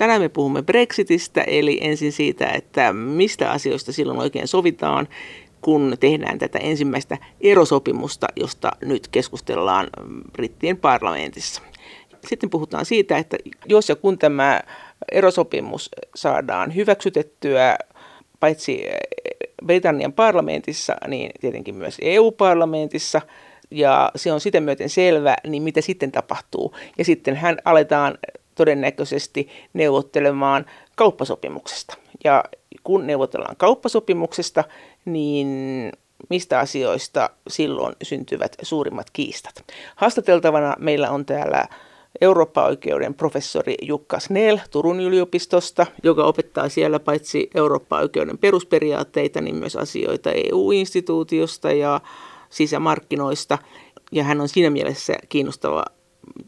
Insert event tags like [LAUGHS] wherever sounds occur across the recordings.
Tänään me puhumme Brexitistä, eli ensin siitä, että mistä asioista silloin oikein sovitaan, kun tehdään tätä ensimmäistä erosopimusta, josta nyt keskustellaan brittien parlamentissa. Sitten puhutaan siitä, että jos ja kun tämä erosopimus saadaan hyväksytettyä paitsi Britannian parlamentissa, niin tietenkin myös EU-parlamentissa, ja se on siten myöten selvä, niin mitä sitten tapahtuu. Ja sitten hän aletaan todennäköisesti neuvottelemaan kauppasopimuksesta. Ja kun neuvotellaan kauppasopimuksesta, niin mistä asioista silloin syntyvät suurimmat kiistat. Haastateltavana meillä on täällä Eurooppa-oikeuden professori Jukka Snell Turun yliopistosta, joka opettaa siellä paitsi Eurooppa-oikeuden perusperiaatteita, niin myös asioita EU-instituutiosta ja sisämarkkinoista. Ja hän on siinä mielessä kiinnostava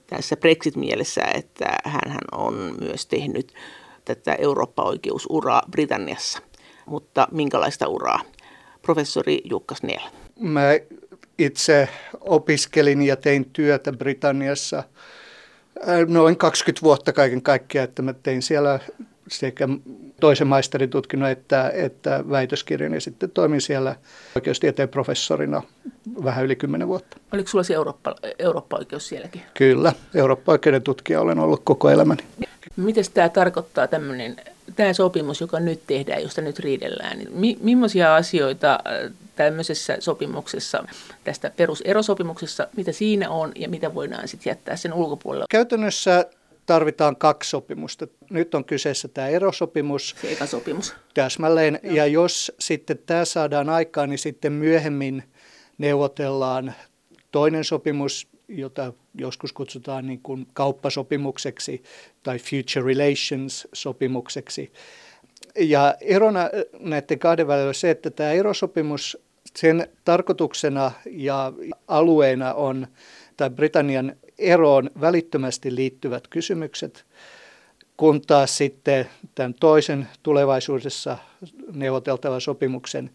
tässä Brexit-mielessä, että hän on myös tehnyt tätä Eurooppa-oikeusuraa Britanniassa. Mutta minkälaista uraa? Professori Jukka Snell. Mä itse opiskelin ja tein työtä Britanniassa äh, noin 20 vuotta kaiken kaikkiaan, että mä tein siellä sekä toisen maisteritutkinnon että, että väitöskirjan ja sitten toimin siellä oikeustieteen professorina vähän yli 10 vuotta. Oliko sulla se Eurooppa, Eurooppa-oikeus sielläkin? Kyllä, Eurooppa-oikeuden tutkija olen ollut koko elämäni. Miten tämä tarkoittaa tämmöinen, tämä sopimus, joka nyt tehdään, josta nyt riidellään, niin mi, millaisia asioita äh, tämmöisessä sopimuksessa, tästä peruserosopimuksessa, mitä siinä on ja mitä voidaan sitten jättää sen ulkopuolella? Käytännössä tarvitaan kaksi sopimusta. Nyt on kyseessä tämä erosopimus. Se eka sopimus. Täsmälleen. Joo. Ja jos sitten tämä saadaan aikaan, niin sitten myöhemmin neuvotellaan toinen sopimus, jota joskus kutsutaan niin kuin kauppasopimukseksi tai future relations sopimukseksi. Ja erona näiden kahden välillä on se, että tämä erosopimus, sen tarkoituksena ja alueena on tai Britannian eroon välittömästi liittyvät kysymykset, kun taas sitten tämän toisen tulevaisuudessa neuvoteltavan sopimuksen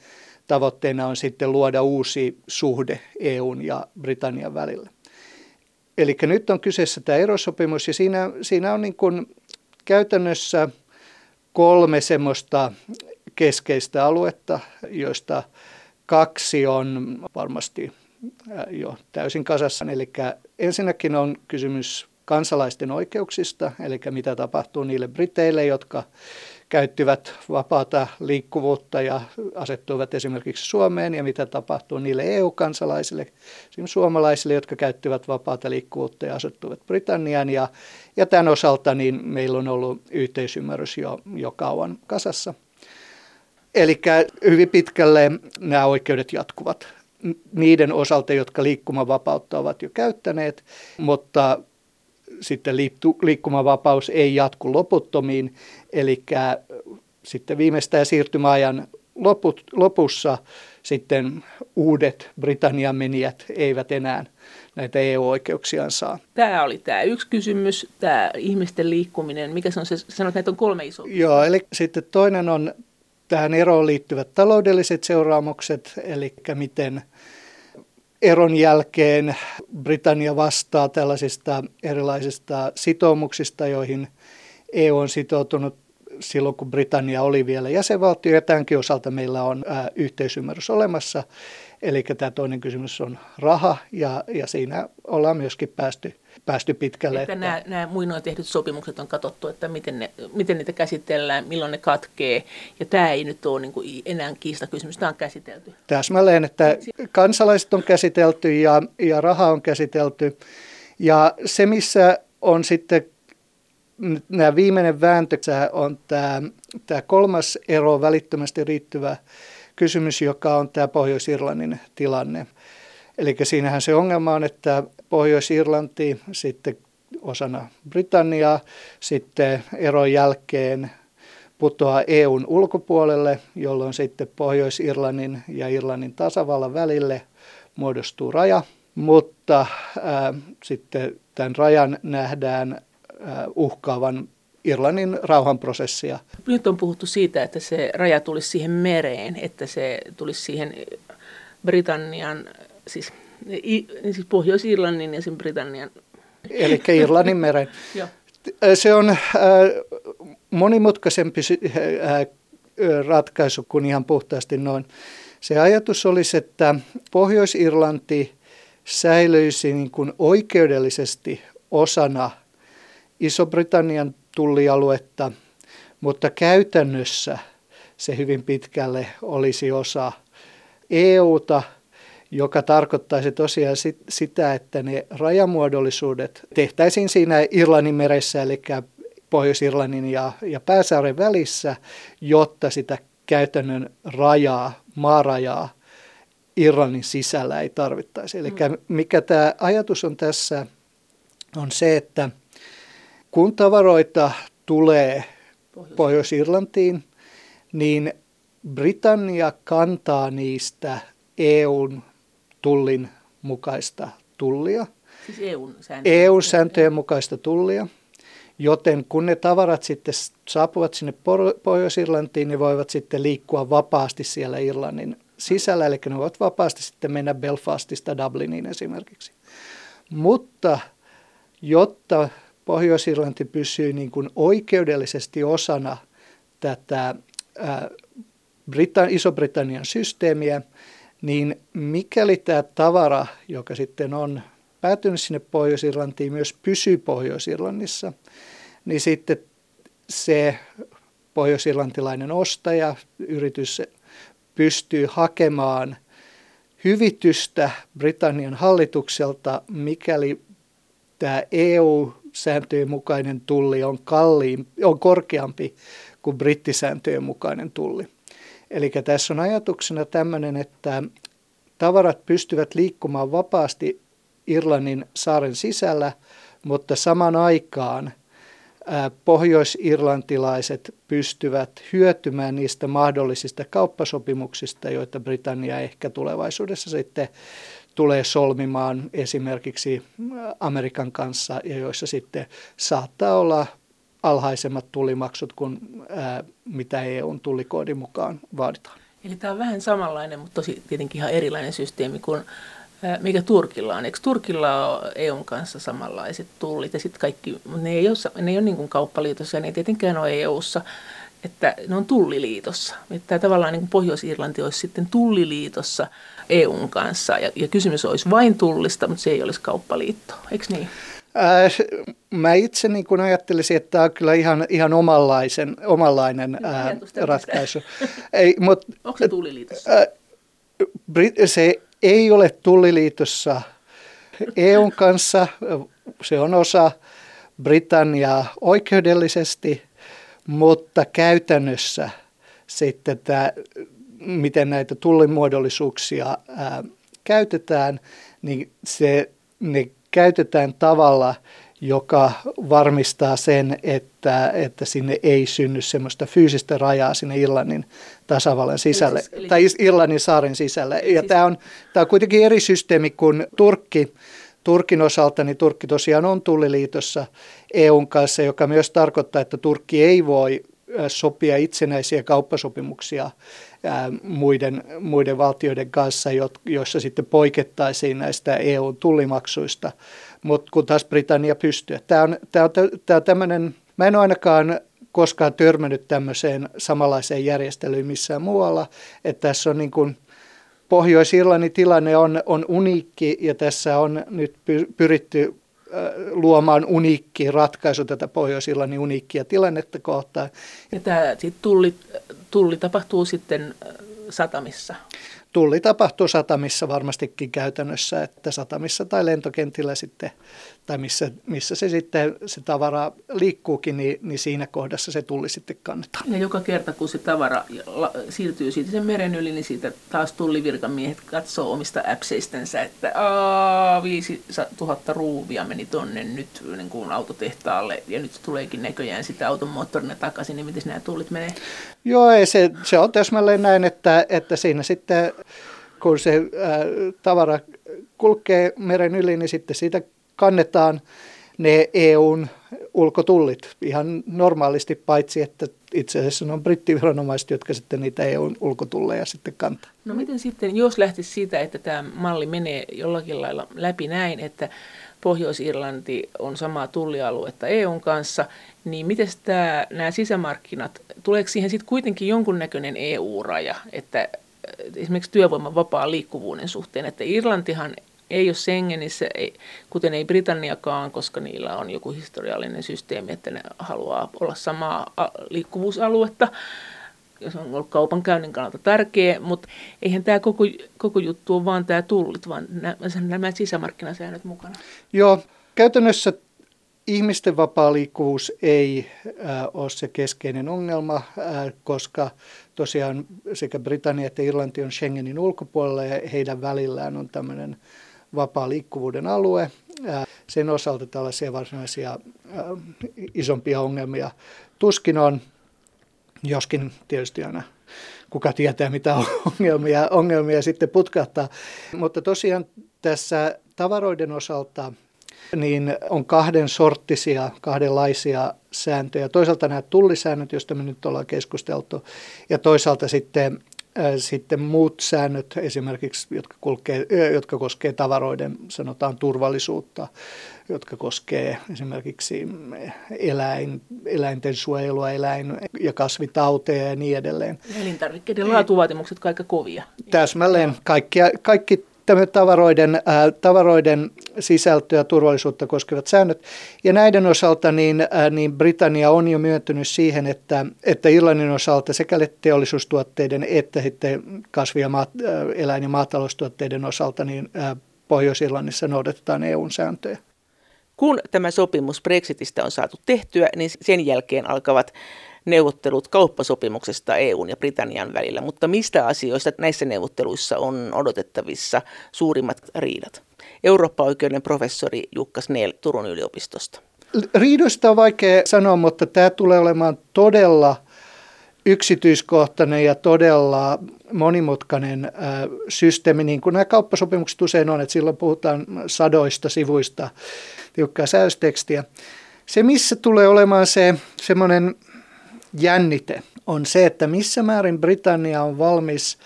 tavoitteena on sitten luoda uusi suhde EUn ja Britannian välillä. Eli nyt on kyseessä tämä erosopimus ja siinä, siinä on niin kuin käytännössä kolme semmoista keskeistä aluetta, joista kaksi on varmasti jo täysin kasassa. Eli ensinnäkin on kysymys kansalaisten oikeuksista, eli mitä tapahtuu niille briteille, jotka käyttivät vapaata liikkuvuutta ja asettuivat esimerkiksi Suomeen, ja mitä tapahtuu niille EU-kansalaisille, esimerkiksi suomalaisille, jotka käyttivät vapaata liikkuvuutta ja asettuivat Britanniaan. Ja, ja tämän osalta niin meillä on ollut yhteisymmärrys jo, jo kauan kasassa. Eli hyvin pitkälle nämä oikeudet jatkuvat niiden osalta, jotka liikkumavapautta ovat jo käyttäneet, mutta sitten liikkumavapaus ei jatku loputtomiin, eli sitten viimeistään siirtymäajan loput, lopussa sitten uudet Britannian menijät eivät enää näitä EU-oikeuksiaan saa. Tämä oli tämä yksi kysymys, tämä ihmisten liikkuminen. Mikä se on se, sanoit, että näitä on kolme isoa. Joo, eli sitten toinen on tähän eroon liittyvät taloudelliset seuraamukset, eli miten eron jälkeen Britannia vastaa tällaisista erilaisista sitoumuksista, joihin EU on sitoutunut silloin, kun Britannia oli vielä jäsenvaltio, ja tämänkin osalta meillä on ää, yhteisymmärrys olemassa. Eli tämä toinen kysymys on raha, ja, ja siinä ollaan myöskin päästy päästy pitkälle. Että, että... Nämä, nämä muinoin tehdyt sopimukset on katsottu, että miten, ne, miten niitä käsitellään, milloin ne katkee. Ja tämä ei nyt ole niin kuin enää kiistakysymys, tämä on käsitelty. Täsmälleen, että kansalaiset on käsitelty ja, ja raha on käsitelty. Ja se, missä on sitten nämä viimeinen vääntö, on tämä, tämä kolmas ero välittömästi riittyvä kysymys, joka on tämä Pohjois-Irlannin tilanne. Eli siinähän se ongelma on, että Pohjois-Irlanti sitten osana Britanniaa sitten eron jälkeen putoaa EUn ulkopuolelle, jolloin sitten Pohjois-Irlannin ja Irlannin tasavallan välille muodostuu raja, mutta ää, sitten tämän rajan nähdään ää, uhkaavan Irlannin rauhanprosessia. Nyt on puhuttu siitä, että se raja tulisi siihen mereen, että se tulisi siihen Britannian, siis niin siis Pohjois-Irlannin ja sen Britannian. Eli Irlannin meren. [LAUGHS] Se on äh, monimutkaisempi ratkaisu kuin ihan puhtaasti noin. Se ajatus olisi, että Pohjois-Irlanti säilyisi niin kuin oikeudellisesti osana Iso-Britannian tullialuetta, mutta käytännössä se hyvin pitkälle olisi osa EUta, joka tarkoittaisi tosiaan sit, sitä, että ne rajamuodollisuudet tehtäisiin siinä Irlannin meressä, eli Pohjois-Irlannin ja, ja Pääsaaren välissä, jotta sitä käytännön rajaa, maarajaa Irlannin sisällä ei tarvittaisi. Eli mm. mikä tämä ajatus on tässä, on se, että kun tavaroita tulee Pohjois-Irlantiin, niin Britannia kantaa niistä EUn tullin mukaista tullia. Siis EUn sääntöjen, EUn sääntöjen mukaista tullia. Joten kun ne tavarat sitten saapuvat sinne Pohjois-Irlantiin, ne voivat sitten liikkua vapaasti siellä Irlannin sisällä, eli ne voivat vapaasti sitten mennä Belfastista Dubliniin esimerkiksi. Mutta jotta Pohjois-Irlanti pysyy niin kuin oikeudellisesti osana tätä ää, Britann- Iso-Britannian systeemiä, niin mikäli tämä tavara, joka sitten on päätynyt sinne Pohjois-Irlantiin, myös pysyy Pohjois-Irlannissa, niin sitten se pohjois-irlantilainen ostaja, yritys pystyy hakemaan hyvitystä Britannian hallitukselta, mikäli tämä EU-sääntöjen mukainen tulli on, kalliin, on korkeampi kuin brittisääntöjen mukainen tulli. Eli tässä on ajatuksena tämmöinen, että tavarat pystyvät liikkumaan vapaasti Irlannin saaren sisällä, mutta saman aikaan pohjoisirlantilaiset pystyvät hyötymään niistä mahdollisista kauppasopimuksista, joita Britannia ehkä tulevaisuudessa sitten tulee solmimaan esimerkiksi Amerikan kanssa ja joissa sitten saattaa olla alhaisemmat tulimaksut kuin ää, mitä EUn tullikoodin mukaan vaaditaan. Eli tämä on vähän samanlainen, mutta tosi tietenkin ihan erilainen systeemi kuin mikä Turkilla on. Eikö Turkilla ole EUn kanssa samanlaiset tullit ja sitten kaikki, ne ei ole, ne ei ole niin kuin kauppaliitossa ja ne ei tietenkään ole EUssa, että ne on tulliliitossa. Että tavallaan niin kuin Pohjois-Irlanti olisi sitten tulliliitossa EUn kanssa ja, ja kysymys olisi vain tullista, mutta se ei olisi kauppaliitto, eikö niin? Ää, mä itse niin kun ajattelisin, että tämä on kyllä ihan, ihan omanlaisen, omanlainen ää, ratkaisu. Ei, mut, Onko se tulliliitossa? Ää, se ei ole tulliliitossa EUn kanssa. Se on osa Britanniaa oikeudellisesti, mutta käytännössä sitten tämä, miten näitä tullimuodollisuuksia ää, käytetään, niin se, ne käytetään tavalla, joka varmistaa sen, että, että sinne ei synny semmoista fyysistä rajaa sinne Irlannin tasavallan sisälle, siis, eli... tai Irlannin saaren sisälle. Ja siis... tämä, on, tämä on kuitenkin eri systeemi kuin Turkki. Turkin osalta, niin Turkki tosiaan on tulliliitossa EUn kanssa, joka myös tarkoittaa, että Turkki ei voi sopia itsenäisiä kauppasopimuksia muiden, muiden valtioiden kanssa, joissa sitten poikettaisiin näistä EUn tullimaksuista, mutta kun taas Britannia pystyy. Tämä on, tämä on, tämä on tämmöinen, mä en ole ainakaan koskaan törmännyt tämmöiseen samanlaiseen järjestelyyn missään muualla, että tässä on niin kuin Pohjois-Irlannin tilanne on, on uniikki ja tässä on nyt pyritty luomaan uniikki ratkaisu tätä Pohjois-Irlannin uniikkia tilannetta kohtaan. Ja tämä tulli, tulli tapahtuu sitten satamissa? Tulli tapahtuu satamissa varmastikin käytännössä, että satamissa tai lentokentillä sitten tai missä, missä se sitten se tavara liikkuukin, niin, niin siinä kohdassa se tulli sitten kannetaan. Ja joka kerta, kun se tavara siirtyy siitä sen meren yli, niin siitä taas tullivirkamiehet katsoo omista appseistänsä, että Aa, 5000 ruuvia meni tonne nyt niin kuin autotehtaalle, ja nyt tuleekin näköjään sitä auton moottorina takaisin, niin miten nämä tullit menee? Joo, ei, se, se on täsmälleen näin, että, että siinä sitten kun se ää, tavara kulkee meren yli, niin sitten siitä kannetaan ne EUn ulkotullit ihan normaalisti, paitsi että itse asiassa ne on brittiviranomaiset, jotka sitten niitä EUn ulkotulleja sitten kantaa. No miten sitten, jos lähtisi siitä, että tämä malli menee jollakin lailla läpi näin, että Pohjois-Irlanti on samaa tullialuetta EUn kanssa, niin miten nämä sisämarkkinat, tuleeko siihen sitten kuitenkin jonkunnäköinen EU-raja, että esimerkiksi työvoiman vapaa liikkuvuuden suhteen, että Irlantihan ei ole Schengenissä, ei, kuten ei Britanniakaan, koska niillä on joku historiallinen systeemi, että ne haluaa olla samaa liikkuvuusaluetta, jos on ollut kaupankäynnin kannalta tärkeä, mutta eihän tämä koko, koko juttu ole vaan tämä tullit, vaan nämä, nämä sisämarkkinasäännöt mukana. Joo, käytännössä ihmisten vapaa liikkuvuus ei äh, ole se keskeinen ongelma, äh, koska tosiaan sekä Britannia että Irlanti on Schengenin ulkopuolella ja heidän välillään on tämmöinen vapaa liikkuvuuden alue. Sen osalta tällaisia varsinaisia isompia ongelmia tuskin on, joskin tietysti aina kuka tietää mitä [LAUGHS] ongelmia, ongelmia sitten putkahtaa. Mutta tosiaan tässä tavaroiden osalta niin on kahden sorttisia, kahdenlaisia sääntöjä. Toisaalta nämä tullisäännöt, joista me nyt ollaan keskusteltu, ja toisaalta sitten sitten muut säännöt esimerkiksi, jotka, kulkee, jotka koskee tavaroiden, sanotaan turvallisuutta, jotka koskee esimerkiksi eläin, eläinten suojelua, eläin- ja kasvitauteja ja niin edelleen. Elintarvikkeiden laatuvaatimukset aika kovia. Täsmälleen. Kaikki, kaikki tavaroiden, äh, tavaroiden sisältöä ja turvallisuutta koskevat säännöt. Ja näiden osalta niin, äh, niin Britannia on jo myöntynyt siihen, että, että Irlannin osalta sekä teollisuustuotteiden että sitten kasvi- ja maat, äh, eläin- ja maataloustuotteiden osalta niin äh, Pohjois-Irlannissa noudatetaan EUn sääntöjä. Kun tämä sopimus Brexitistä on saatu tehtyä, niin sen jälkeen alkavat neuvottelut kauppasopimuksesta EUn ja Britannian välillä, mutta mistä asioista näissä neuvotteluissa on odotettavissa suurimmat riidat? Eurooppa-oikeuden professori Jukka Snell Turun yliopistosta. Riidosta on vaikea sanoa, mutta tämä tulee olemaan todella yksityiskohtainen ja todella monimutkainen äh, systeemi, niin kuin nämä kauppasopimukset usein on, että silloin puhutaan sadoista sivuista tiukkaa säästekstiä. Se, missä tulee olemaan se semmoinen jännite on se, että missä määrin Britannia on valmis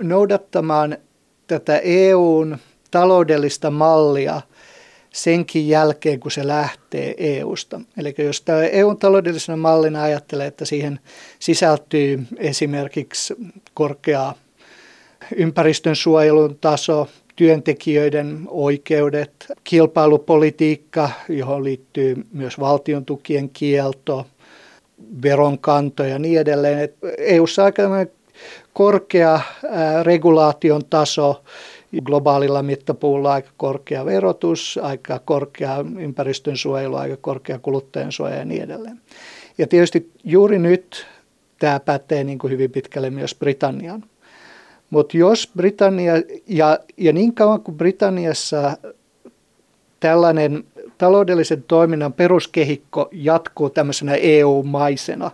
noudattamaan tätä EUn taloudellista mallia senkin jälkeen, kun se lähtee EUsta. Eli jos tämä EUn taloudellisena mallina ajattelee, että siihen sisältyy esimerkiksi korkea ympäristön suojelun taso, työntekijöiden oikeudet, kilpailupolitiikka, johon liittyy myös valtion tukien kielto, veronkanto ja niin edelleen. EU-ssa aika korkea regulaation taso, globaalilla mittapuulla aika korkea verotus, aika korkea ympäristön suojelu, aika korkea kuluttajan suoja ja niin edelleen. Ja tietysti juuri nyt tämä pätee niin kuin hyvin pitkälle myös Britanniaan. Mutta jos Britannia, ja, ja niin kauan kuin Britanniassa tällainen taloudellisen toiminnan peruskehikko jatkuu tämmöisenä EU-maisena,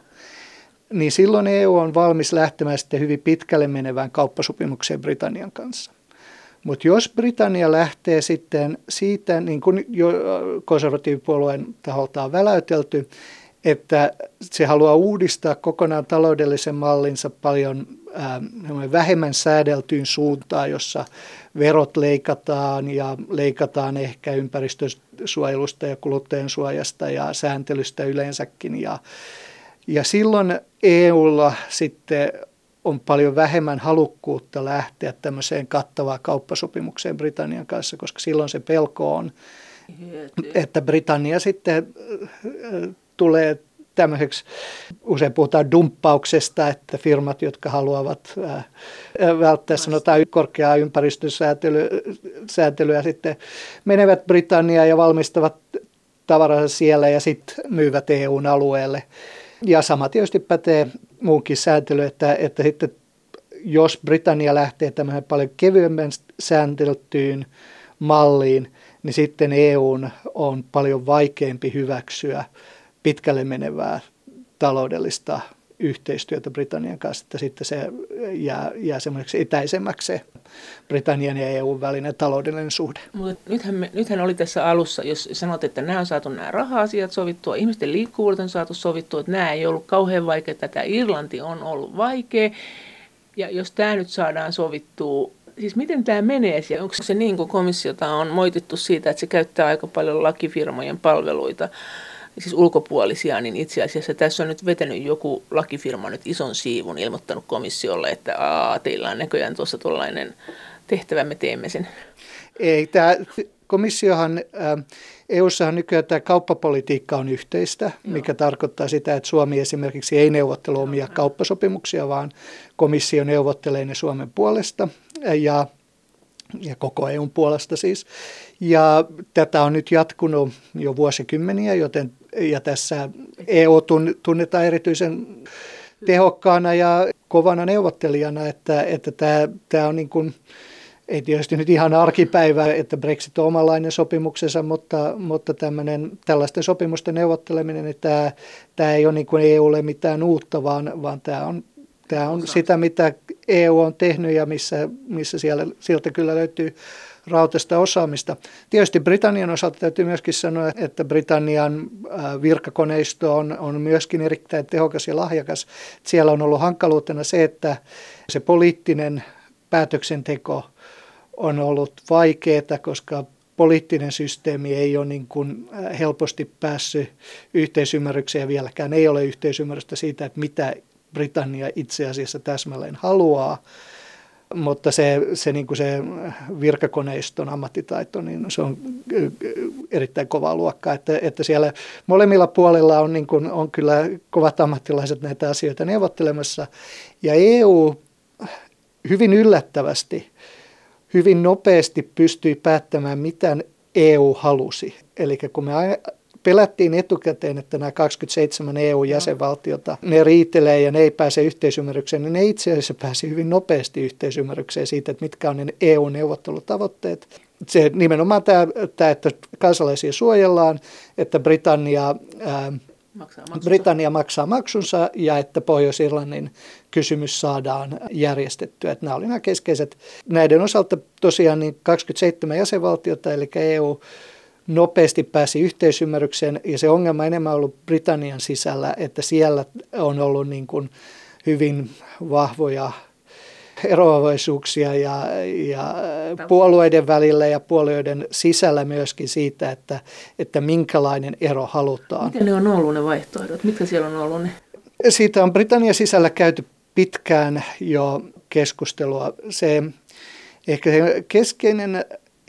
niin silloin EU on valmis lähtemään sitten hyvin pitkälle menevään kauppasopimukseen Britannian kanssa. Mutta jos Britannia lähtee sitten siitä, niin kuin jo konservatiivipuolueen taholta on väläytelty, että se haluaa uudistaa kokonaan taloudellisen mallinsa paljon äh, vähemmän säädeltyyn suuntaan, jossa verot leikataan ja leikataan ehkä ympäristösuojelusta ja kuluttajan suojasta ja sääntelystä yleensäkin. Ja, ja silloin EUlla sitten on paljon vähemmän halukkuutta lähteä tämmöiseen kattavaan kauppasopimukseen Britannian kanssa, koska silloin se pelko on, että Britannia sitten tulee tämmöiseksi, usein puhutaan dumppauksesta, että firmat, jotka haluavat välttää sanotaan korkeaa ympäristösäätelyä, sitten menevät Britanniaan ja valmistavat tavaransa siellä ja sitten myyvät EUn alueelle. Ja sama tietysti pätee muunkin sääntely, että, että sitten jos Britannia lähtee tämmöisen paljon kevyemmän säänteltyyn malliin, niin sitten EUn on paljon vaikeampi hyväksyä pitkälle menevää taloudellista yhteistyötä Britannian kanssa, että sitten se jää, jää semmoiseksi etäisemmäksi se Britannian ja EUn välinen taloudellinen suhde. Mutta nythän, me, nythän oli tässä alussa, jos sanot, että nämä on saatu nämä raha-asiat sovittua, ihmisten liikkuvuudet on saatu sovittua, että nämä ei ollut kauhean vaikea, tämä Irlanti on ollut vaikea. Ja jos tämä nyt saadaan sovittua Siis miten tämä menee? Onko se niin kuin komissiota on moitittu siitä, että se käyttää aika paljon lakifirmojen palveluita, siis ulkopuolisia, niin itse asiassa tässä on nyt vetänyt joku lakifirma nyt ison siivun, ilmoittanut komissiolle, että Aa, teillä on näköjään tuossa tuollainen tehtävä, me teemme sen. Ei, tämä komissiohan, äh, EU-ssahan nykyään tämä kauppapolitiikka on yhteistä, Joo. mikä tarkoittaa sitä, että Suomi esimerkiksi ei neuvottele omia kauppasopimuksia, vaan komissio neuvottelee ne Suomen puolesta ja, ja koko EUn puolesta siis. Ja tätä on nyt jatkunut jo vuosikymmeniä, joten ja tässä EU tunnetaan erityisen tehokkaana ja kovana neuvottelijana, että, että tämä, tämä on niin kuin, ei tietysti nyt ihan arkipäivä, että Brexit on omanlainen sopimuksensa, mutta, mutta tämmöinen, tällaisten sopimusten neuvotteleminen, niin tämä, tämä ei ole niin kuin EUlle mitään uutta, vaan, vaan tämä on, tämä on sitä, mitä EU on tehnyt ja missä, missä siellä, sieltä kyllä löytyy rautasta osaamista. Tietysti Britannian osalta täytyy myöskin sanoa, että Britannian virkakoneisto on, on myöskin erittäin tehokas ja lahjakas. Siellä on ollut hankaluutena se, että se poliittinen päätöksenteko on ollut vaikeaa, koska poliittinen systeemi ei ole niin kuin helposti päässyt yhteisymmärrykseen vieläkään. Ei ole yhteisymmärrystä siitä, että mitä Britannia itse asiassa täsmälleen haluaa mutta se, se, niin kuin se virkakoneiston ammattitaito, niin se on erittäin kovaa luokkaa, että, että siellä molemmilla puolilla on, niin kuin, on kyllä kovat ammattilaiset näitä asioita neuvottelemassa. Ja EU hyvin yllättävästi, hyvin nopeasti pystyi päättämään, mitä EU halusi. Eli kun me pelättiin etukäteen, että nämä 27 EU-jäsenvaltiota, ne riitelee ja ne ei pääse yhteisymmärrykseen, niin ne itse asiassa pääsi hyvin nopeasti yhteisymmärrykseen siitä, että mitkä on ne EU-neuvottelutavoitteet. Se nimenomaan tämä, tämä että kansalaisia suojellaan, että Britannia, ää, maksaa Britannia maksaa maksunsa ja että Pohjois-Irlannin kysymys saadaan järjestettyä. Että nämä olivat nämä keskeiset. Näiden osalta tosiaan niin 27 jäsenvaltiota, eli EU nopeasti pääsi yhteisymmärrykseen ja se ongelma enemmän ollut Britannian sisällä, että siellä on ollut niin kuin hyvin vahvoja eroavaisuuksia ja, ja puolueiden välillä ja puolueiden sisällä myöskin siitä, että, että minkälainen ero halutaan. Miten ne on ollut ne vaihtoehdot? Mitkä siellä on ollut ne? Siitä on Britannian sisällä käyty pitkään jo keskustelua. Se, ehkä se keskeinen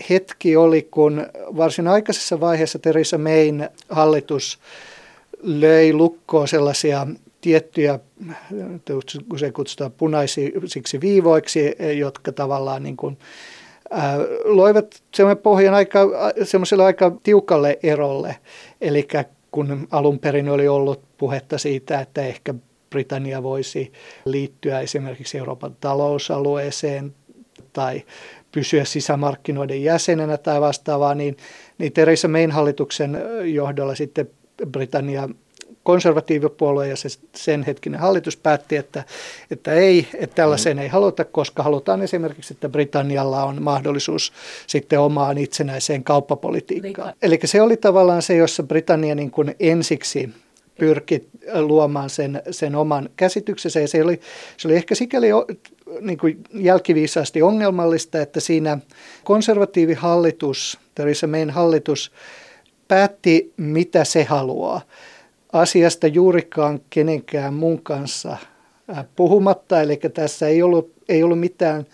hetki oli, kun varsin aikaisessa vaiheessa Theresa Mayn hallitus löi lukkoon sellaisia tiettyjä, se kutsutaan punaisiksi viivoiksi, jotka tavallaan niin kuin, loivat semmoisen pohjan aika, semmoiselle aika tiukalle erolle. Eli kun alun perin oli ollut puhetta siitä, että ehkä Britannia voisi liittyä esimerkiksi Euroopan talousalueeseen tai pysyä sisämarkkinoiden jäsenenä tai vastaavaa, niin, niin Theresa Mayn hallituksen johdolla sitten Britannia konservatiivipuolue ja se, sen hetkinen hallitus päätti, että, että ei, että tällaiseen ei haluta, koska halutaan esimerkiksi, että Britannialla on mahdollisuus sitten omaan itsenäiseen kauppapolitiikkaan. Eli se oli tavallaan se, jossa Britannia niin kuin ensiksi pyrki luomaan sen, sen oman käsityksensä. Ja se oli, se oli ehkä sikäli niin kuin jälkiviisaasti ongelmallista, että siinä konservatiivihallitus, Theresa Mayn hallitus, päätti, mitä se haluaa. Asiasta juurikaan kenenkään mun kanssa puhumatta, eli tässä ei ollut, ei ollut mitään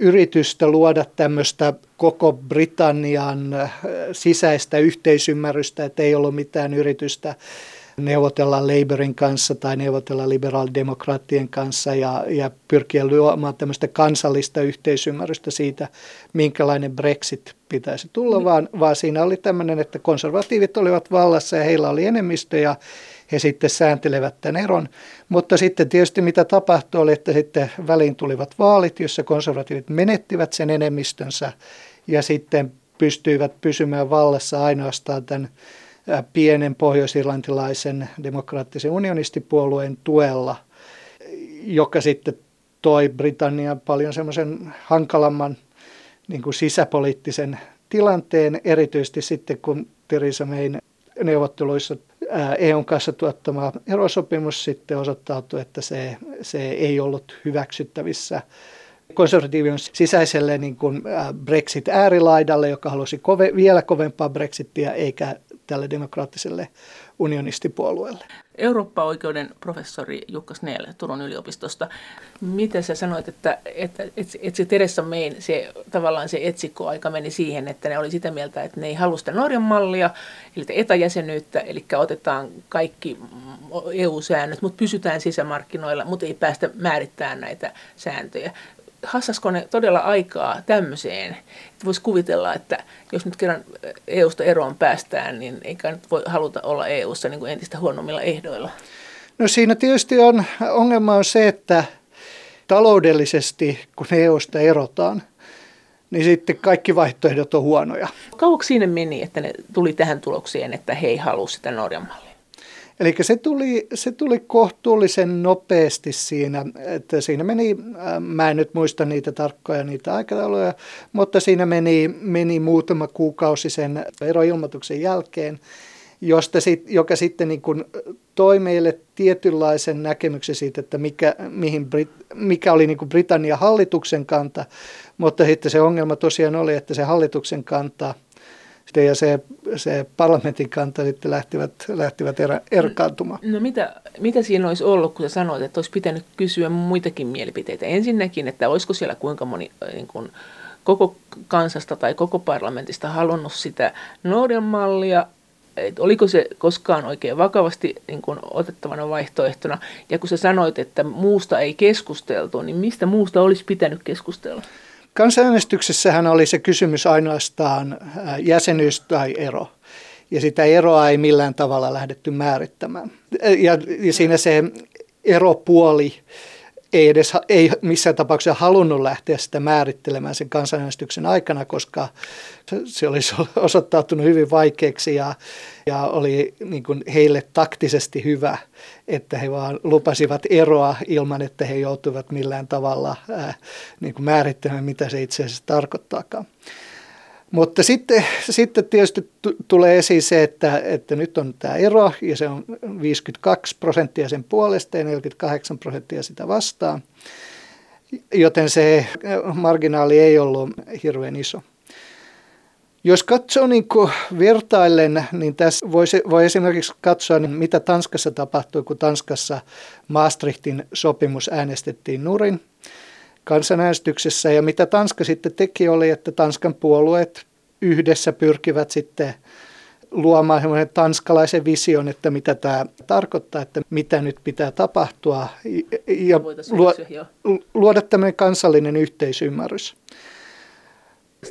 yritystä luoda tämmöistä koko Britannian sisäistä yhteisymmärrystä, että ei ollut mitään yritystä neuvotella Labourin kanssa tai neuvotella liberaalidemokraattien kanssa ja, ja pyrkiä luomaan tämmöistä kansallista yhteisymmärrystä siitä, minkälainen Brexit pitäisi tulla, mm. vaan, vaan siinä oli tämmöinen, että konservatiivit olivat vallassa ja heillä oli enemmistö ja he sitten sääntelevät tämän eron. Mutta sitten tietysti mitä tapahtui oli, että sitten väliin tulivat vaalit, jossa konservatiivit menettivät sen enemmistönsä ja sitten pystyivät pysymään vallassa ainoastaan tämän pienen pohjoisirlantilaisen demokraattisen unionistipuolueen tuella, joka sitten toi Britannian paljon semmoisen hankalamman niin kuin sisäpoliittisen tilanteen, erityisesti sitten kun Theresa Mayn neuvotteluissa EUn kanssa tuottama erosopimus sitten osoittautui, että se, se ei ollut hyväksyttävissä. Konservatiivien sisäiselle niin kuin Brexit-äärilaidalle, joka halusi kove, vielä kovempaa Brexittiä, eikä tälle demokraattiselle unionistipuolueelle. Eurooppa-oikeuden professori Jukka Snell Turun yliopistosta. Miten sä sanoit, että, että, että, että se Teressa Main, se, tavallaan se etsikkoaika meni siihen, että ne oli sitä mieltä, että ne ei halua sitä Norjan mallia, eli etäjäsenyyttä, eli otetaan kaikki EU-säännöt, mutta pysytään sisämarkkinoilla, mutta ei päästä määrittämään näitä sääntöjä hassasko ne todella aikaa tämmöiseen? Voisi kuvitella, että jos nyt kerran EU-sta eroon päästään, niin eikä nyt voi haluta olla EU-ssa niin kuin entistä huonommilla ehdoilla. No siinä tietysti on, ongelma on se, että taloudellisesti kun EU-sta erotaan, niin sitten kaikki vaihtoehdot on huonoja. Kauanko siinä meni, että ne tuli tähän tulokseen, että he ei halua sitä Norjan mallia? Eli se tuli, se tuli kohtuullisen nopeasti siinä, että siinä meni, äh, mä en nyt muista niitä tarkkoja niitä aikatauluja, mutta siinä meni, meni muutama kuukausi sen eroilmoituksen jälkeen, josta sit, joka sitten niin kuin toi meille tietynlaisen näkemyksen siitä, että mikä, mihin Brit, mikä oli niin kuin Britannian hallituksen kanta, mutta sitten se ongelma tosiaan oli, että se hallituksen kanta – ja se, se parlamentin kanta sitten lähtivät, lähtivät erä, erkaantumaan. No mitä, mitä siinä olisi ollut, kun sä sanoit, että olisi pitänyt kysyä muitakin mielipiteitä? Ensinnäkin, että olisiko siellä kuinka moni niin kuin, koko kansasta tai koko parlamentista halunnut sitä Norjan mallia, että oliko se koskaan oikein vakavasti niin kuin otettavana vaihtoehtona. Ja kun sä sanoit, että muusta ei keskusteltu, niin mistä muusta olisi pitänyt keskustella? Kansanäänestyksessähän oli se kysymys ainoastaan äh, jäsenyys tai ero. Ja sitä eroa ei millään tavalla lähdetty määrittämään. Ja, ja siinä se eropuoli ei edes ei missään tapauksessa halunnut lähteä sitä määrittelemään sen kansanäänestyksen aikana, koska se olisi [LAUGHS] osoittautunut hyvin vaikeaksi ja, ja oli niin kuin heille taktisesti hyvä, että he vaan lupasivat eroa ilman, että he joutuivat millään tavalla ää, niin kuin määrittelemään, mitä se itse asiassa tarkoittaakaan. Mutta sitten, sitten tietysti tulee esiin se, että, että nyt on tämä ero ja se on 52 prosenttia sen puolesta ja 48 prosenttia sitä vastaan, joten se marginaali ei ollut hirveän iso. Jos katsoo niin vertaillen, niin tässä voi, voi esimerkiksi katsoa, niin mitä Tanskassa tapahtui, kun Tanskassa Maastrichtin sopimus äänestettiin nurin kansanäänestyksessä. Ja mitä Tanska sitten teki oli, että Tanskan puolueet yhdessä pyrkivät sitten luomaan tanskalaisen vision, että mitä tämä tarkoittaa, että mitä nyt pitää tapahtua ja luoda tämmöinen kansallinen yhteisymmärrys.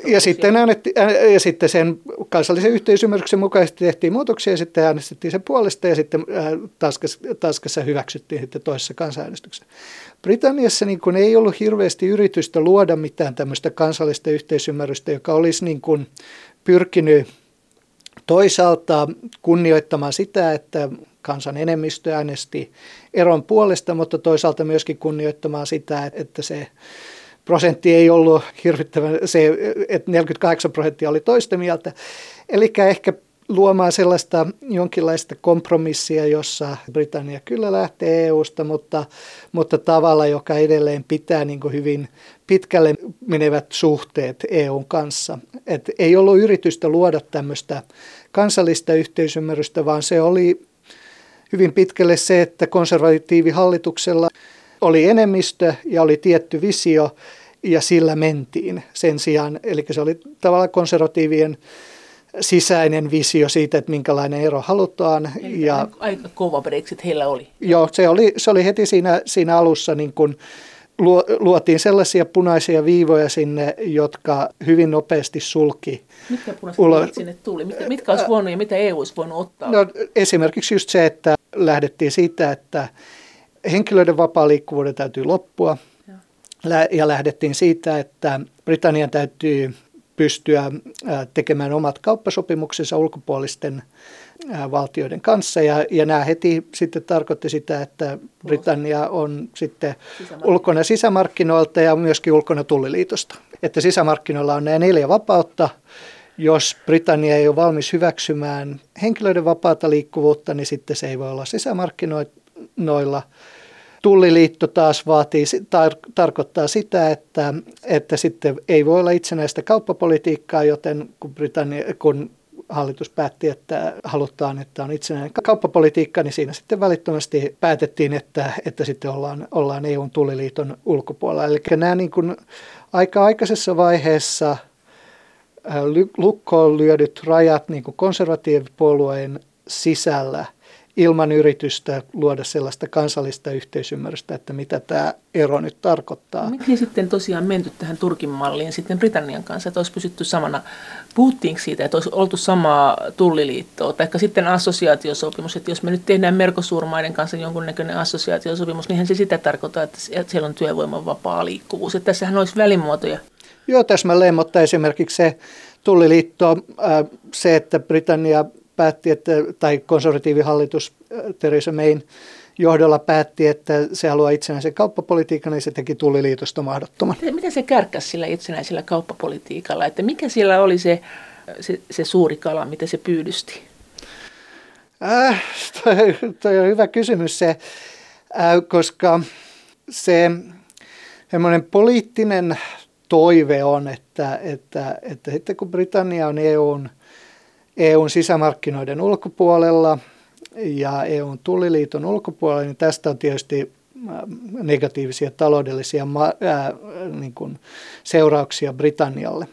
Ja sitten, äänetti, ja sitten sen kansallisen yhteisymmärryksen mukaisesti tehtiin muutoksia ja sitten äänestettiin sen puolesta ja sitten Tanskassa, Tanskassa hyväksyttiin sitten toisessa kansanäänestyksessä. Britanniassa niin kuin ei ollut hirveästi yritystä luoda mitään tämmöistä kansallista yhteisymmärrystä, joka olisi niin kuin pyrkinyt toisaalta kunnioittamaan sitä, että kansan enemmistö äänesti eron puolesta, mutta toisaalta myöskin kunnioittamaan sitä, että se prosentti ei ollut hirvittävän, se, että 48 prosenttia oli toista mieltä. Eli ehkä luomaan sellaista jonkinlaista kompromissia, jossa Britannia kyllä lähtee EUsta, mutta, mutta tavalla, joka edelleen pitää niin kuin hyvin pitkälle menevät suhteet EUn kanssa. Et ei ollut yritystä luoda tämmöistä kansallista yhteisymmärrystä, vaan se oli hyvin pitkälle se, että konservatiivihallituksella oli enemmistö ja oli tietty visio ja sillä mentiin sen sijaan. Eli se oli tavallaan konservatiivien sisäinen visio siitä, että minkälainen ero halutaan. Eli ja, aika kova Brexit heillä oli. Joo, se oli, se oli heti siinä, siinä alussa niin kuin luotiin sellaisia punaisia viivoja sinne, jotka hyvin nopeasti sulki. Mitkä punaiset viivat sinne tuli? Mitkä, mitkä olisi voinut ja mitä EU olisi voinut ottaa? No, esimerkiksi just se, että lähdettiin siitä, että henkilöiden vapaa liikkuvuuden täytyy loppua. Ja lähdettiin siitä, että Britannian täytyy pystyä tekemään omat kauppasopimuksensa ulkopuolisten valtioiden kanssa. Ja, ja nämä heti sitten tarkoitti sitä, että Britannia on sitten ulkona sisämarkkinoilta ja myöskin ulkona tulliliitosta. Että sisämarkkinoilla on nämä neljä vapautta. Jos Britannia ei ole valmis hyväksymään henkilöiden vapaata liikkuvuutta, niin sitten se ei voi olla sisämarkkinoilla. Tulliliitto taas vaatii, tar- tarkoittaa sitä, että, että sitten ei voi olla itsenäistä kauppapolitiikkaa, joten kun, Britannia, kun hallitus päätti, että halutaan, että on itsenäinen kauppapolitiikka, niin siinä sitten välittömästi päätettiin, että, että sitten ollaan, ollaan EUn tulliliiton ulkopuolella. Eli nämä niin kuin aika aikaisessa vaiheessa lukkoon lyödyt rajat niin kuin konservatiivipuolueen sisällä – ilman yritystä luoda sellaista kansallista yhteisymmärrystä, että mitä tämä ero nyt tarkoittaa. Miksi sitten tosiaan menty tähän Turkin malliin sitten Britannian kanssa, että olisi pysytty samana, puhuttiinko siitä, että olisi oltu samaa tulliliittoa, tai sitten assosiaatiosopimus, että jos me nyt tehdään Merkosuurmaiden kanssa jonkunnäköinen assosiaatiosopimus, niin se sitä tarkoittaa, että siellä on työvoiman vapaa liikkuvuus, että tässähän olisi välimuotoja. Joo, täsmälleen, mutta esimerkiksi se tulliliitto, se, että Britannia päätti, että, tai konservatiivihallitus äh, Theresa Mayn johdolla päätti, että se haluaa itsenäisen kauppapolitiikan, niin se teki tulliliitosta mahdottoman. Miten se kärkäsi sillä itsenäisellä kauppapolitiikalla? Että mikä siellä oli se, se, se suuri kala, mitä se pyydysti? Äh, toi, toi on hyvä kysymys se, äh, koska se semmoinen poliittinen toive on, että, että, että sitten kun Britannia on EUn EUn sisämarkkinoiden ulkopuolella ja EUn tulliliiton ulkopuolella, niin tästä on tietysti äh, negatiivisia taloudellisia ää, niin kuin seurauksia Britannialle.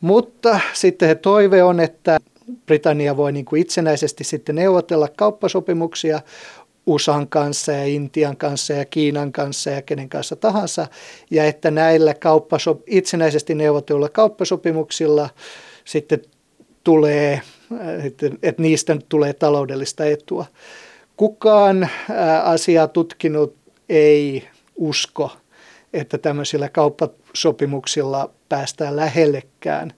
Mutta sitten se toive on, että Britannia voi niin kuin itsenäisesti sitten neuvotella kauppasopimuksia USAn kanssa ja Intian kanssa ja Kiinan kanssa ja kenen kanssa tahansa, ja että näillä kauppasop- itsenäisesti neuvotelluilla kauppasopimuksilla sitten tulee, että, että niistä tulee taloudellista etua. Kukaan asiaa tutkinut ei usko, että tämmöisillä kauppasopimuksilla päästään lähellekään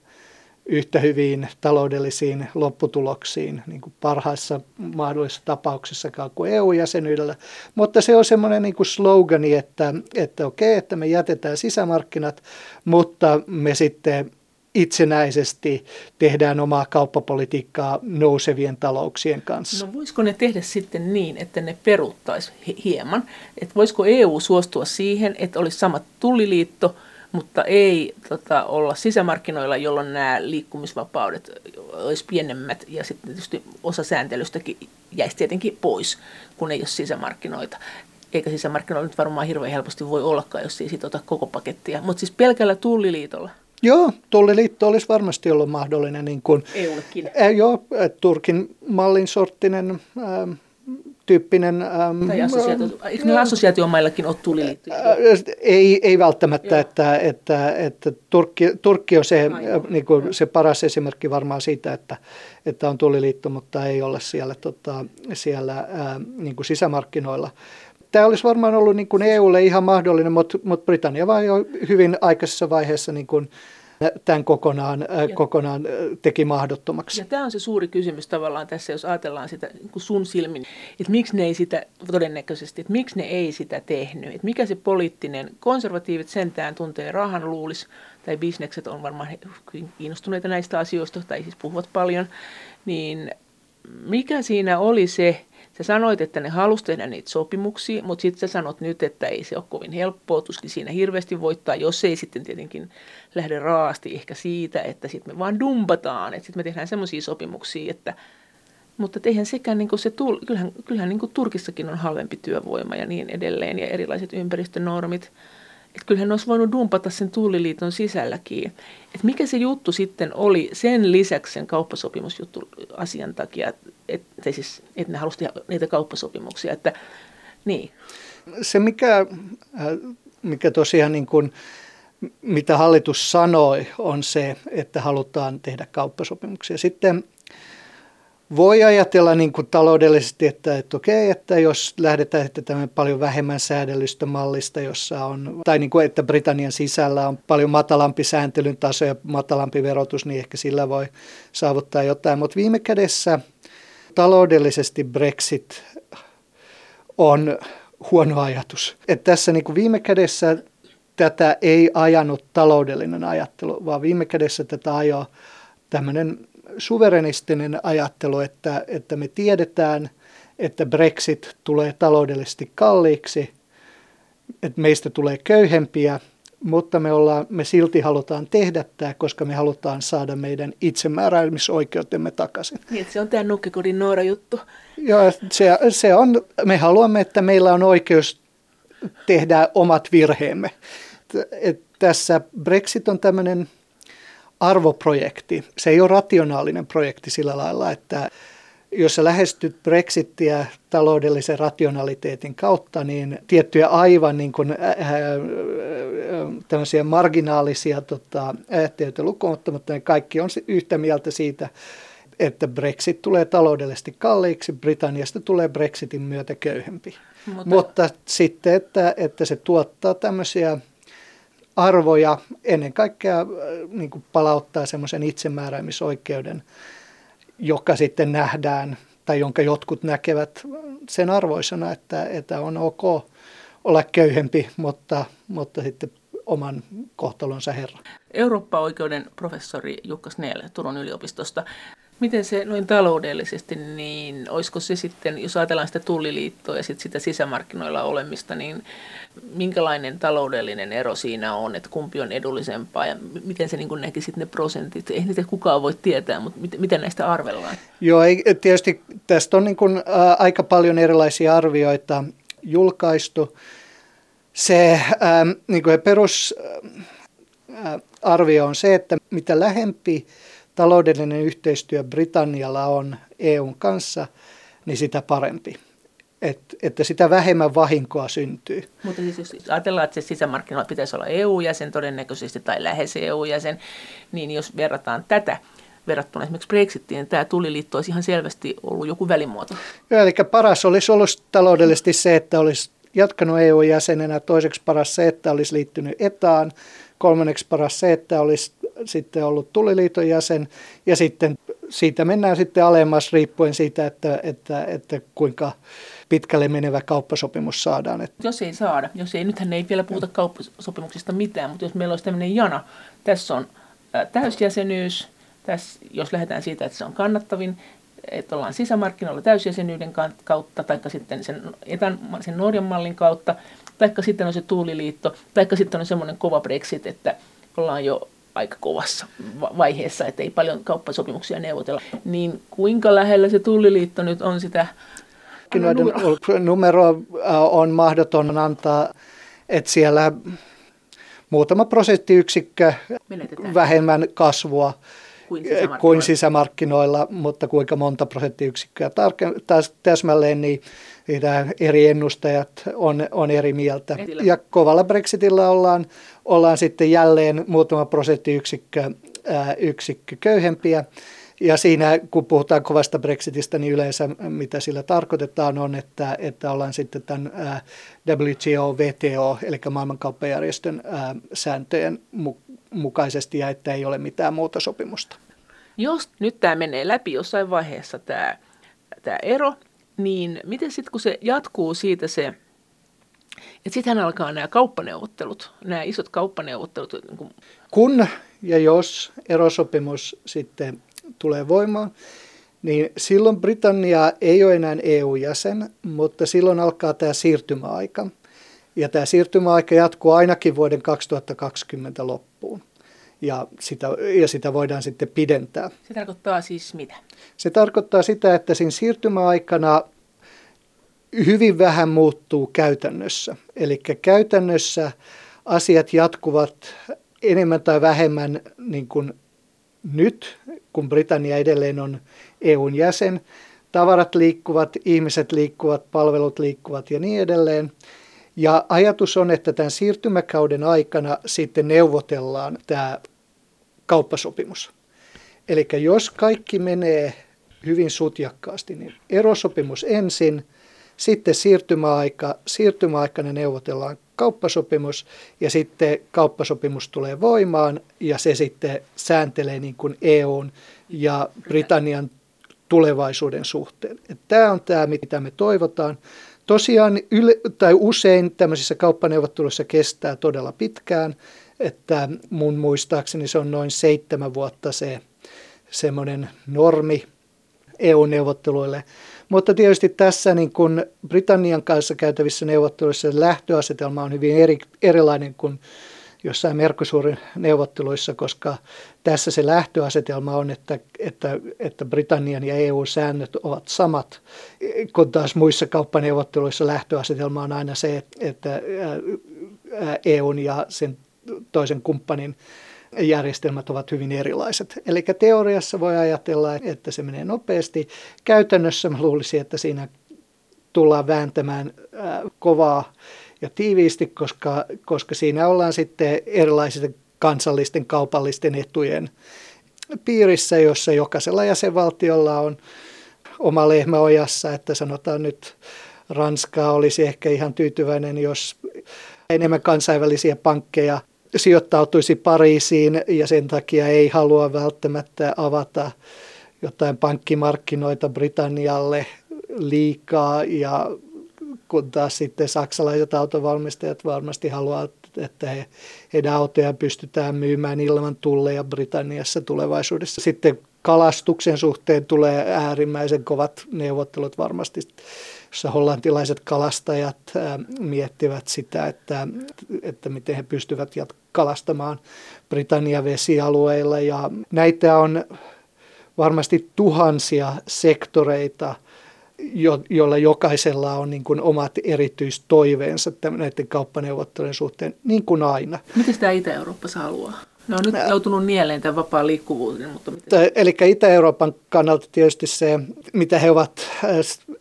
yhtä hyviin taloudellisiin lopputuloksiin niin kuin parhaissa mahdollisissa tapauksissakaan kuin EU-jäsenyydellä. Mutta se on semmoinen niin kuin slogani, että, että okei, että me jätetään sisämarkkinat, mutta me sitten itsenäisesti tehdään omaa kauppapolitiikkaa nousevien talouksien kanssa. No voisiko ne tehdä sitten niin, että ne peruuttaisi hieman? Että voisiko EU suostua siihen, että olisi sama tulliliitto, mutta ei tota, olla sisämarkkinoilla, jolloin nämä liikkumisvapaudet olisi pienemmät ja sitten tietysti osa sääntelystäkin jäisi tietenkin pois, kun ei ole sisämarkkinoita eikä sisämarkkinoilla nyt varmaan hirveän helposti voi ollakaan, jos ei siitä ota koko pakettia. Mutta siis pelkällä tulliliitolla Joo, tulliliitto olisi varmasti ollut mahdollinen. Niin kuin, EUllekin. Ä, joo, Turkin mallin sorttinen ä, tyyppinen... Äm, tai assosiaatio, eikö ne assosiaatiomaillakin ole tulliliittoja? Ei, ei välttämättä, että, että, että Turkki, Turkki on se, niin kuin, se paras esimerkki varmaan siitä, että, että on tulliliitto, mutta ei ole siellä, tota, siellä ää, niin kuin sisämarkkinoilla tämä olisi varmaan ollut niin kuin EUlle ihan mahdollinen, mutta, mutta Britannia vain jo hyvin aikaisessa vaiheessa niin kuin tämän kokonaan, ja, kokonaan teki mahdottomaksi. Ja tämä on se suuri kysymys tavallaan tässä, jos ajatellaan sitä niin kuin sun silmin, että miksi ne ei sitä todennäköisesti, että miksi ne ei sitä tehnyt, että mikä se poliittinen, konservatiivit sentään tuntee rahan luulisi, tai bisnekset on varmaan kiinnostuneita näistä asioista, tai siis puhuvat paljon, niin mikä siinä oli se, Sä sanoit, että ne halusi tehdä niitä sopimuksia, mutta sitten sä sanot nyt, että ei se ole kovin helppoa, tuskin siinä hirveästi voittaa, jos ei sitten tietenkin lähde raasti ehkä siitä, että sitten me vaan dumpataan, että sitten me tehdään semmoisia sopimuksia, että mutta eihän sekään, niin kuin se, kyllähän, kyllähän niin kuin Turkissakin on halvempi työvoima ja niin edelleen ja erilaiset ympäristönormit. Että kyllähän olisi voinut dumpata sen tulliliiton sisälläkin. Että mikä se juttu sitten oli sen lisäksi sen kauppasopimusjuttu asian takia, että, siis, että ne halusivat niitä kauppasopimuksia. Että, niin. Se mikä, äh, mikä tosiaan niin kuin, mitä hallitus sanoi, on se, että halutaan tehdä kauppasopimuksia. Sitten voi ajatella niin kuin taloudellisesti, että, että okei, että jos lähdetään että tämän paljon vähemmän säädellystä mallista, jossa on, tai niin kuin, että Britannian sisällä on paljon matalampi sääntelyn taso ja matalampi verotus, niin ehkä sillä voi saavuttaa jotain. Mutta viime kädessä taloudellisesti Brexit on huono ajatus. Että tässä niin kuin viime kädessä tätä ei ajanut taloudellinen ajattelu, vaan viime kädessä tätä ajoi tämmöinen suverenistinen ajattelu, että, että me tiedetään, että Brexit tulee taloudellisesti kalliiksi että meistä tulee köyhempiä, mutta me, ollaan, me silti halutaan tehdä tämä, koska me halutaan saada meidän itsemääräämisoikeutemme takaisin. Niin, se on tämä nukkekodin Noora juttu. Joo, se, se on, me haluamme, että meillä on oikeus tehdä omat virheemme. Et tässä Brexit on tämmöinen arvoprojekti. Se ei ole rationaalinen projekti sillä lailla, että jos sä lähestyt Brexittiä taloudellisen rationaliteetin kautta, niin tiettyjä aivan niin kuin, äh, äh, tämmöisiä marginaalisia tota, ajattelijoita lukunottamatta, niin kaikki on yhtä mieltä siitä, että Brexit tulee taloudellisesti kalliiksi, Britanniasta tulee Brexitin myötä köyhempi. Mutta, Mutta sitten, että, että se tuottaa tämmöisiä arvoja, ennen kaikkea äh, niin kuin palauttaa semmoisen itsemääräämisoikeuden, joka sitten nähdään tai jonka jotkut näkevät sen arvoisena, että, että on ok olla köyhempi, mutta, mutta sitten oman kohtalonsa herra. Eurooppa-oikeuden professori Jukka Snell Turun yliopistosta Miten se noin taloudellisesti, niin olisiko se sitten, jos ajatellaan sitä tulliliittoa ja sitten sitä sisämarkkinoilla olemista, niin minkälainen taloudellinen ero siinä on, että kumpi on edullisempaa ja miten se niin näkisit ne prosentit? Ei niitä kukaan voi tietää, mutta miten näistä arvellaan? Joo, ei, tietysti tästä on niin kuin, ä, aika paljon erilaisia arvioita julkaistu. Se ä, niin kuin perusarvio on se, että mitä lähempi taloudellinen yhteistyö Britannialla on EUn kanssa, niin sitä parempi. Et, että sitä vähemmän vahinkoa syntyy. Mutta siis jos ajatellaan, että se sisämarkkinoilla pitäisi olla EU-jäsen todennäköisesti tai lähes EU-jäsen, niin jos verrataan tätä verrattuna esimerkiksi Brexitiin, niin tämä tuliliitto olisi ihan selvästi ollut joku välimuoto. Joo, eli paras olisi ollut taloudellisesti se, että olisi jatkanut EU-jäsenenä, toiseksi paras se, että olisi liittynyt etaan, kolmanneksi paras se, että olisi sitten ollut tuliliiton jäsen ja sitten siitä mennään sitten alemmas riippuen siitä, että, että, että kuinka pitkälle menevä kauppasopimus saadaan. Jos ei saada, jos ei, nythän ei vielä puhuta kauppasopimuksista mitään, mutta jos meillä olisi tämmöinen jana, tässä on täysjäsenyys, tässä, jos lähdetään siitä, että se on kannattavin, että ollaan sisämarkkinoilla täysjäsenyyden kautta, tai sitten sen, etän, sen Norjan mallin kautta, tai sitten on se tuuliliitto, tai sitten on semmoinen kova Brexit, että ollaan jo aika kovassa vaiheessa, että ei paljon kauppasopimuksia neuvotella. Niin kuinka lähellä se tulliliitto nyt on sitä Numero äh, on mahdoton antaa, että siellä muutama prosenttiyksikkö Menetetään. vähemmän kasvua kuin sisämarkkinoilla. kuin sisämarkkinoilla, mutta kuinka monta prosenttiyksikköä tarke- täsmälleen, niin eri ennustajat on, on eri mieltä. Ja kovalla Brexitillä ollaan, ollaan sitten jälleen muutama prosenttiyksikkö ää, yksikkö köyhempiä. Ja siinä, kun puhutaan kovasta Brexitistä, niin yleensä mitä sillä tarkoitetaan on, että, että ollaan sitten tämän WTO, VTO, eli maailmankauppajärjestön sääntöjen mukaisesti ja että ei ole mitään muuta sopimusta. Jos nyt tämä menee läpi jossain vaiheessa tämä, tämä ero, niin miten sitten kun se jatkuu siitä se, että sittenhän alkaa nämä kauppaneuvottelut, nämä isot kauppaneuvottelut. Niin kun ja jos erosopimus sitten tulee voimaan, niin silloin Britannia ei ole enää EU-jäsen, mutta silloin alkaa tämä siirtymäaika. Ja tämä siirtymäaika jatkuu ainakin vuoden 2020 loppuun. Ja sitä, ja sitä voidaan sitten pidentää. Se tarkoittaa siis mitä? Se tarkoittaa sitä, että siinä siirtymäaikana hyvin vähän muuttuu käytännössä. Eli käytännössä asiat jatkuvat enemmän tai vähemmän niin kuin nyt, kun Britannia edelleen on EUn jäsen. Tavarat liikkuvat, ihmiset liikkuvat, palvelut liikkuvat ja niin edelleen. Ja ajatus on, että tämän siirtymäkauden aikana sitten neuvotellaan tämä kauppasopimus. Eli jos kaikki menee hyvin sutjakkaasti, niin erosopimus ensin, sitten siirtymäaika, siirtymäaikana neuvotellaan kauppasopimus ja sitten kauppasopimus tulee voimaan ja se sitten sääntelee niin kuin EUn ja Britannian tulevaisuuden suhteen. Tämä on tämä, mitä me toivotaan. Tosiaan yle, tai usein tämmöisissä kauppaneuvotteluissa kestää todella pitkään, että mun muistaakseni se on noin seitsemän vuotta se semmoinen normi EU-neuvotteluille. Mutta tietysti tässä niin kun Britannian kanssa käytävissä neuvotteluissa lähtöasetelma on hyvin eri, erilainen kuin jossain Mercosurin neuvotteluissa, koska tässä se lähtöasetelma on, että, että, että Britannian ja EU-säännöt ovat samat, kun taas muissa kauppaneuvotteluissa lähtöasetelma on aina se, että EUn ja sen toisen kumppanin järjestelmät ovat hyvin erilaiset. Eli teoriassa voi ajatella, että se menee nopeasti. Käytännössä mä luulisin, että siinä tullaan vääntämään kovaa ja tiiviisti, koska, koska siinä ollaan sitten erilaisten kansallisten kaupallisten etujen piirissä, jossa jokaisella jäsenvaltiolla on oma lehmä ojassa, että sanotaan nyt Ranska olisi ehkä ihan tyytyväinen, jos enemmän kansainvälisiä pankkeja sijoittautuisi Pariisiin ja sen takia ei halua välttämättä avata jotain pankkimarkkinoita Britannialle liikaa ja kun taas sitten saksalaiset autovalmistajat varmasti haluavat, että he, heidän autojaan pystytään myymään ilman tulleja Britanniassa tulevaisuudessa. Sitten kalastuksen suhteen tulee äärimmäisen kovat neuvottelut varmasti, jossa hollantilaiset kalastajat miettivät sitä, että, että miten he pystyvät kalastamaan Britannian vesialueilla. Ja näitä on varmasti tuhansia sektoreita – jo, jolla jokaisella on niin kuin omat erityistoiveensa näiden kauppaneuvottelujen suhteen, niin kuin aina. Miten sitä Itä-Euroopassa haluaa? Ne on nyt joutunut nieleen tämän vapaan liikkuvuuden. Mutta miten? Eli Itä-Euroopan kannalta tietysti se, mitä he ovat äh,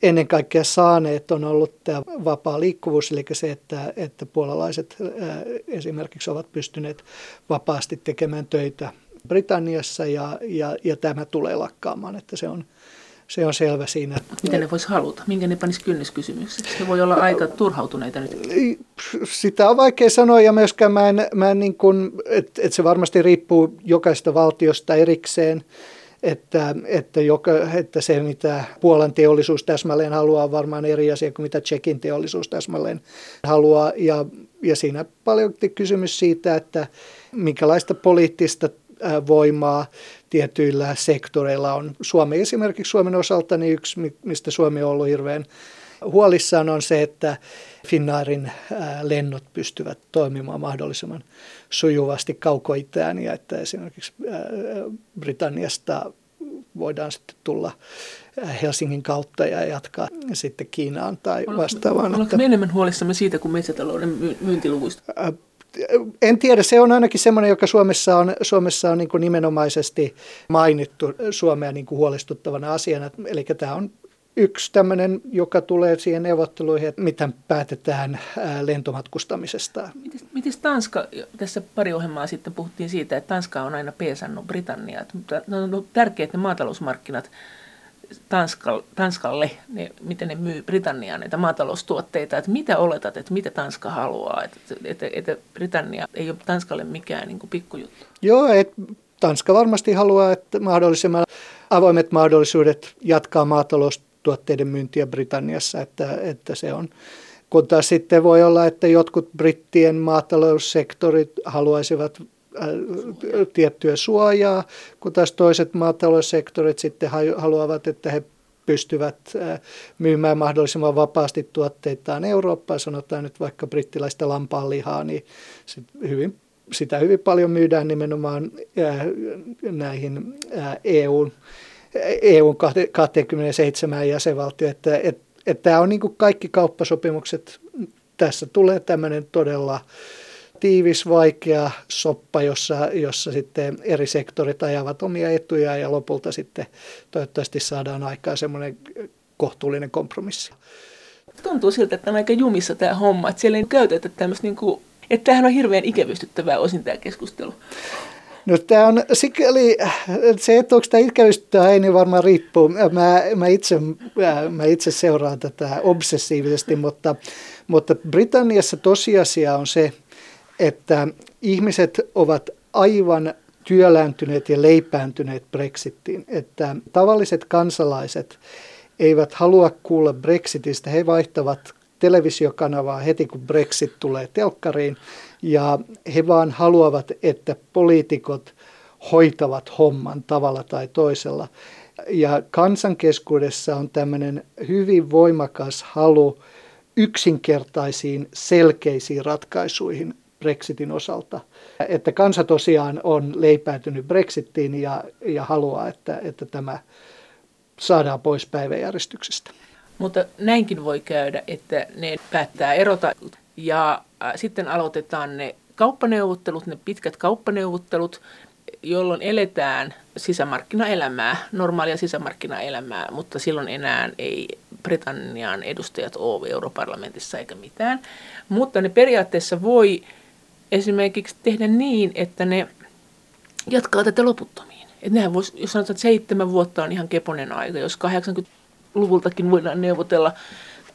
ennen kaikkea saaneet, on ollut tämä vapaa liikkuvuus, eli se, että, että puolalaiset äh, esimerkiksi ovat pystyneet vapaasti tekemään töitä Britanniassa ja, ja, ja tämä tulee lakkaamaan, että se on, se on selvä siinä. Miten ne voisi haluta? Minkä ne panisi kynnyskysymykseksi? Se voi olla aika turhautuneita nyt. Sitä on vaikea sanoa ja myöskään mä en, mä en niin kuin, että et se varmasti riippuu jokaisesta valtiosta erikseen. Että, että, joka, että se, mitä Puolan teollisuus täsmälleen haluaa, on varmaan eri asia kuin mitä Tsekin teollisuus täsmälleen haluaa. Ja, ja siinä paljon kysymys siitä, että minkälaista poliittista voimaa tietyillä sektoreilla on. Suomi esimerkiksi Suomen osalta niin yksi, mistä Suomi on ollut hirveän huolissaan on se, että Finnairin lennot pystyvät toimimaan mahdollisimman sujuvasti kaukoitään ja että esimerkiksi Britanniasta voidaan sitten tulla Helsingin kautta ja jatkaa sitten Kiinaan tai vastaavaan. Oletko me enemmän huolissamme siitä kuin metsätalouden myyntiluvuista? En tiedä, se on ainakin semmoinen, joka Suomessa on, Suomessa on niin kuin nimenomaisesti mainittu Suomea niin kuin huolestuttavana asiana. Eli tämä on yksi tämmöinen, joka tulee siihen neuvotteluihin, että miten päätetään lentomatkustamisesta. Miten Tanska, tässä pari ohjelmaa sitten puhuttiin siitä, että Tanska on aina peesannut Britanniaa. Mutta on tärkeät ne maatalousmarkkinat Tanska, Tanskalle, ne, miten ne myy Britanniaan näitä maataloustuotteita, että mitä oletat, että mitä Tanska haluaa, että, että, että Britannia ei ole Tanskalle mikään niin kuin pikkujuttu. Joo, että Tanska varmasti haluaa, että mahdollisimman avoimet mahdollisuudet jatkaa maataloustuotteiden myyntiä Britanniassa, että, että se on kun taas sitten voi olla, että jotkut brittien maataloussektorit haluaisivat tiettyä suojaa, kun taas toiset maataloussektorit sitten haluavat, että he pystyvät äh, myymään mahdollisimman vapaasti tuotteitaan Eurooppaan, sanotaan nyt vaikka brittiläistä lampaanlihaa, niin sit hyvin, sitä hyvin paljon myydään nimenomaan äh, näihin EUn, EUn 27 jäsenvaltioon, että, että, että tämä on niin kuin kaikki kauppasopimukset, tässä tulee tämmöinen todella tiivis, vaikea soppa, jossa, jossa sitten eri sektorit ajavat omia etuja ja lopulta sitten toivottavasti saadaan aikaan semmoinen kohtuullinen kompromissi. Tuntuu siltä, että on aika jumissa tämä homma, että siellä ei käytetä tämmöistä niin kuin, että tämähän on hirveän ikävystyttävää osin tämä keskustelu. No tämä on sikäli, se, että onko tämä ikävystyttävää ei, niin varmaan riippuu. Mä, mä, itse, mä itse seuraan tätä obsessiivisesti, mutta, mutta Britanniassa tosiasia on se, että ihmiset ovat aivan työlääntyneet ja leipääntyneet Brexittiin, että tavalliset kansalaiset eivät halua kuulla Brexitistä, he vaihtavat televisiokanavaa heti kun Brexit tulee telkkariin ja he vaan haluavat, että poliitikot hoitavat homman tavalla tai toisella. ja kansankeskuudessa on tämmöinen hyvin voimakas halu yksinkertaisiin, selkeisiin ratkaisuihin Brexitin osalta. Että kansa tosiaan on leipäytynyt Brexitiin ja, ja haluaa, että, että tämä saadaan pois päiväjärjestyksestä. Mutta näinkin voi käydä, että ne päättää erota ja äh, sitten aloitetaan ne kauppaneuvottelut, ne pitkät kauppaneuvottelut, jolloin eletään sisämarkkinaelämää, normaalia sisämarkkinaelämää, mutta silloin enää ei Britannian edustajat ole europarlamentissa eikä mitään. Mutta ne periaatteessa voi esimerkiksi tehdä niin, että ne jatkaa tätä loputtomiin. Et nehän vois, jos sanotaan, että seitsemän vuotta on ihan keponen aika, jos 80-luvultakin voidaan neuvotella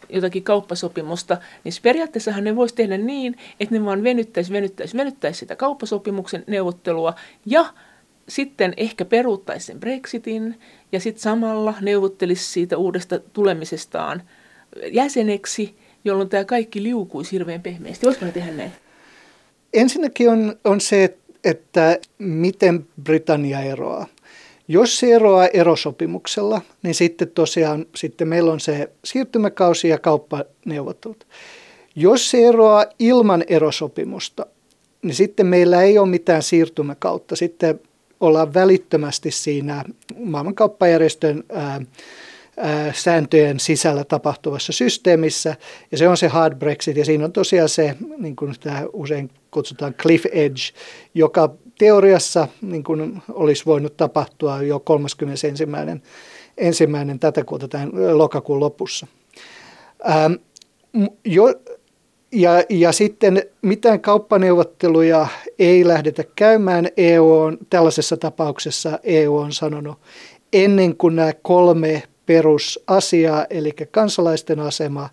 jotakin kauppasopimusta, niin periaatteessahan ne voisi tehdä niin, että ne vaan venyttäisi, venyttäisi, venyttäisi sitä kauppasopimuksen neuvottelua ja sitten ehkä peruuttaisi sen Brexitin ja sitten samalla neuvottelisi siitä uudesta tulemisestaan jäseneksi, jolloin tämä kaikki liukuisi hirveän pehmeästi. Voisiko ne tehdä näin? Ensinnäkin on, on se, että miten Britannia eroaa. Jos se eroaa erosopimuksella, niin sitten tosiaan sitten meillä on se siirtymäkausi ja kauppaneuvottelut. Jos se eroaa ilman erosopimusta, niin sitten meillä ei ole mitään siirtymäkautta. Sitten ollaan välittömästi siinä maailmankauppajärjestön ää, sääntöjen sisällä tapahtuvassa systeemissä, ja se on se hard Brexit, ja siinä on tosiaan se, niin kuin tämä usein kutsutaan cliff edge, joka teoriassa niin kuin olisi voinut tapahtua jo 31. ensimmäinen tätä kuuta tämän lokakuun lopussa. Ähm, jo, ja, ja sitten mitään kauppaneuvotteluja ei lähdetä käymään. EU on tällaisessa tapauksessa EU on sanonut ennen kuin nämä kolme perusasiaa, eli kansalaisten asema,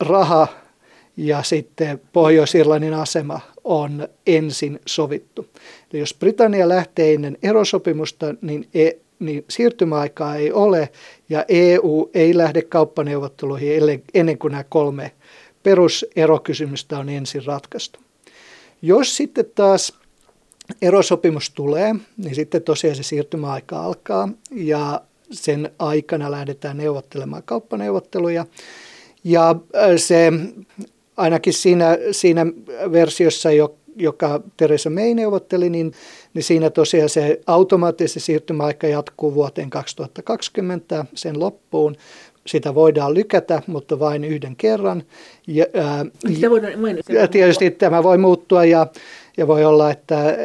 raha ja sitten Pohjois-Irlannin asema on ensin sovittu. Eli jos Britannia lähtee ennen erosopimusta, niin, e, niin siirtymäaikaa ei ole ja EU ei lähde kauppaneuvotteluihin ennen kuin nämä kolme peruserokysymystä on ensin ratkaistu. Jos sitten taas erosopimus tulee, niin sitten tosiaan se siirtymäaika alkaa ja sen aikana lähdetään neuvottelemaan kauppaneuvotteluja. Ja se ainakin siinä, siinä versiossa, joka Teresa May neuvotteli, niin, niin siinä tosiaan se automaattisesti siirtymäaika jatkuu vuoteen 2020 sen loppuun. Sitä voidaan lykätä, mutta vain yhden kerran. Ja, ää, Sitä voidaan, ja tietysti tämä voi muuttua ja, ja voi olla, että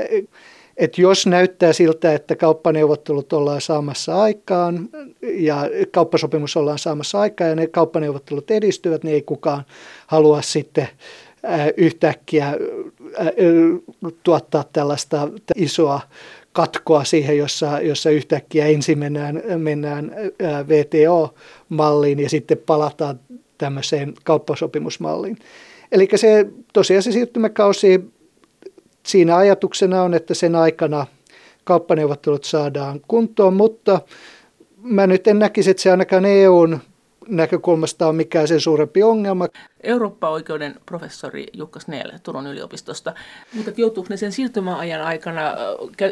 että jos näyttää siltä, että kauppaneuvottelut ollaan saamassa aikaan ja kauppasopimus ollaan saamassa aikaan ja ne kauppaneuvottelut edistyvät, niin ei kukaan halua sitten yhtäkkiä tuottaa tällaista isoa katkoa siihen, jossa, jossa yhtäkkiä ensin mennään, mennään VTO-malliin ja sitten palataan tämmöiseen kauppasopimusmalliin. Eli se tosiaan se siirtymäkausi siinä ajatuksena on, että sen aikana kauppaneuvottelut saadaan kuntoon, mutta mä nyt en näkisi, että se ainakaan EUn näkökulmasta on mikään sen suurempi ongelma. Eurooppa-oikeuden professori Jukka Snell Turun yliopistosta, mutta joutuuko ne sen siirtymäajan aikana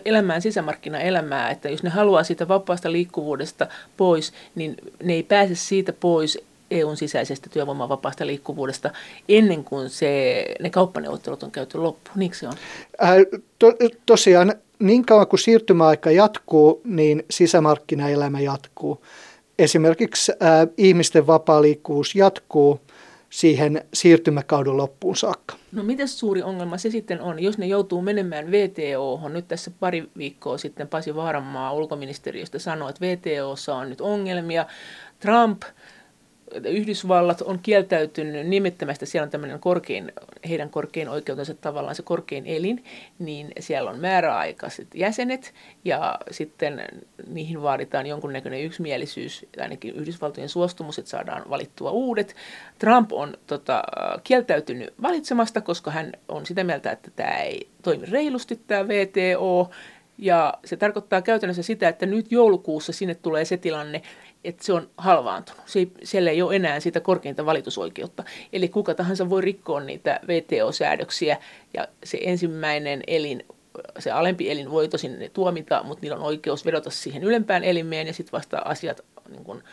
elämään sisämarkkinaelämää, että jos ne haluaa siitä vapaasta liikkuvuudesta pois, niin ne ei pääse siitä pois EUn sisäisestä työvoiman vapaasta liikkuvuudesta ennen kuin se, ne kauppaneuvottelut on käyty loppuun. Niinkö se on? Äh, to, tosiaan, niin kauan kuin siirtymäaika jatkuu, niin sisämarkkinaelämä jatkuu. Esimerkiksi äh, ihmisten vapaa liikkuvuus jatkuu siihen siirtymäkauden loppuun saakka. No miten suuri ongelma se sitten on, jos ne joutuu menemään VTO, nyt tässä pari viikkoa sitten Pasi Vaaranmaa ulkoministeriöstä sanoi, että VTOssa on nyt ongelmia. Trump Yhdysvallat on kieltäytynyt nimittämästä, siellä on tämmöinen korkein, heidän korkein oikeutensa tavallaan se korkein elin, niin siellä on määräaikaiset jäsenet ja sitten niihin vaaditaan jonkunnäköinen yksimielisyys, ainakin Yhdysvaltojen suostumus, että saadaan valittua uudet. Trump on tota, kieltäytynyt valitsemasta, koska hän on sitä mieltä, että tämä ei toimi reilusti tämä VTO, ja se tarkoittaa käytännössä sitä, että nyt joulukuussa sinne tulee se tilanne, että se on halvaantunut. Se ei, siellä ei ole enää sitä korkeinta valitusoikeutta. Eli kuka tahansa voi rikkoa niitä VTO-säädöksiä ja se ensimmäinen elin se alempi elin voi tosin tuomita, mutta niillä on oikeus vedota siihen ylempään elimeen ja sitten vasta asiat niin kun,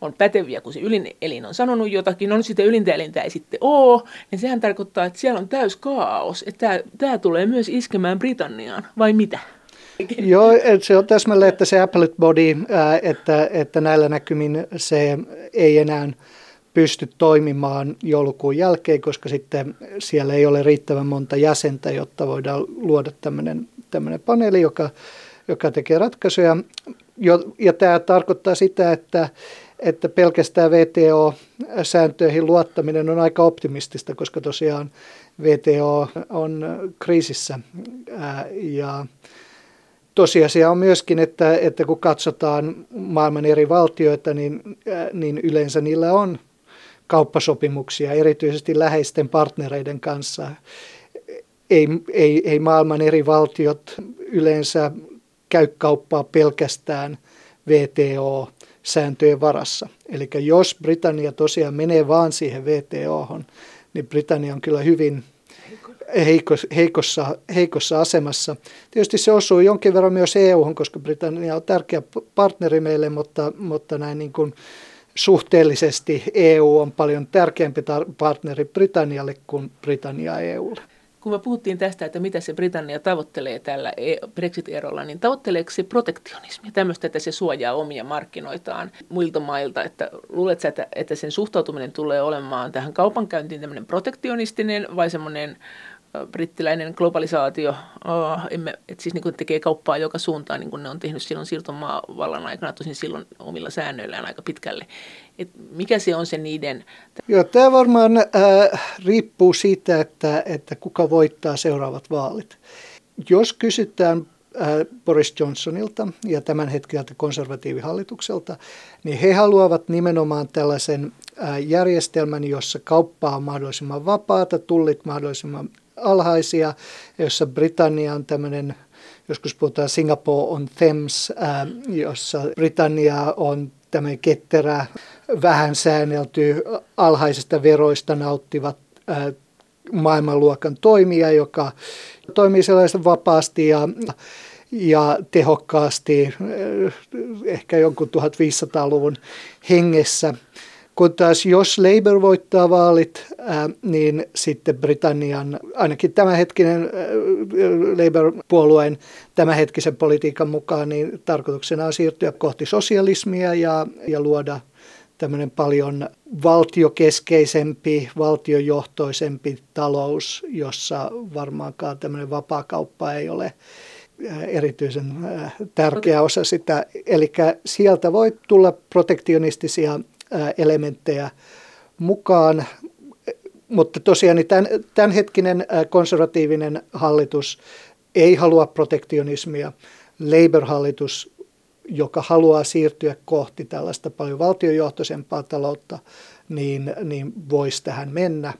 on päteviä, kun se ylin elin on sanonut jotakin, on sitten ylintä elintä ei sitten ole, niin sehän tarkoittaa, että siellä on täys kaos, että tämä tulee myös iskemään Britanniaan, vai mitä? [LAUGHS] Joo, se on täsmälleen, että se appellate body, että, että näillä näkymin se ei enää pysty toimimaan joulukuun jälkeen, koska sitten siellä ei ole riittävän monta jäsentä, jotta voidaan luoda tämmöinen, tämmöinen paneeli, joka, joka tekee ratkaisuja. Ja tämä tarkoittaa sitä, että, että pelkästään VTO-sääntöihin luottaminen on aika optimistista, koska tosiaan VTO on kriisissä ja tosiasia on myöskin, että, että kun katsotaan maailman eri valtioita, niin, niin yleensä niillä on kauppasopimuksia, erityisesti läheisten partnereiden kanssa. Ei, ei, ei maailman eri valtiot yleensä käy kauppaa pelkästään VTO-sääntöjen varassa. Eli jos Britannia tosiaan menee vaan siihen VTOhon, niin Britannia on kyllä hyvin heikossa, heikossa asemassa. Tietysti se osuu jonkin verran myös EU, koska Britannia on tärkeä partneri meille, mutta, mutta näin niin kuin suhteellisesti EU on paljon tärkeämpi partneri Britannialle kuin Britannia EUlle. Kun me puhuttiin tästä, että mitä se Britannia tavoittelee tällä e- Brexit-erolla, niin tavoitteleeko se protektionismia, tämmöistä, että se suojaa omia markkinoitaan muilta mailta, että luuletko että, että sen suhtautuminen tulee olemaan tähän kaupankäyntiin tämmöinen protektionistinen vai semmoinen brittiläinen globalisaatio, oh, emme, et siis niin kuin tekee kauppaa joka suuntaan, niin kuin ne on tehnyt silloin siirtomaavallan aikana, tosin silloin omilla säännöillään aika pitkälle. Et mikä se on se niiden... Joo, tämä varmaan äh, riippuu siitä, että, että kuka voittaa seuraavat vaalit. Jos kysytään äh, Boris Johnsonilta ja tämän hetkeltä konservatiivihallitukselta, niin he haluavat nimenomaan tällaisen äh, järjestelmän, jossa kauppa on mahdollisimman vapaata, tullit mahdollisimman alhaisia, jossa Britannia on tämmöinen, joskus puhutaan Singapore on Thames, ää, jossa Britannia on tämmöinen ketterä, vähän säännelty, alhaisista veroista nauttivat ää, maailmanluokan toimija, joka toimii sellaisen vapaasti ja, ja tehokkaasti, ehkä jonkun 1500-luvun hengessä. Kun taas jos Labour voittaa vaalit, niin sitten Britannian, ainakin tämänhetkinen Labour-puolueen tämänhetkisen politiikan mukaan, niin tarkoituksena on siirtyä kohti sosialismia ja, ja luoda tämmöinen paljon valtiokeskeisempi, valtiojohtoisempi talous, jossa varmaankaan tämmöinen vapaakauppa ei ole erityisen tärkeä osa sitä. Eli sieltä voi tulla protektionistisia elementtejä mukaan. Mutta tosiaan niin tämän, tämänhetkinen konservatiivinen hallitus ei halua protektionismia. Labour-hallitus, joka haluaa siirtyä kohti tällaista paljon valtiojohtoisempaa taloutta, niin, niin voisi tähän mennä.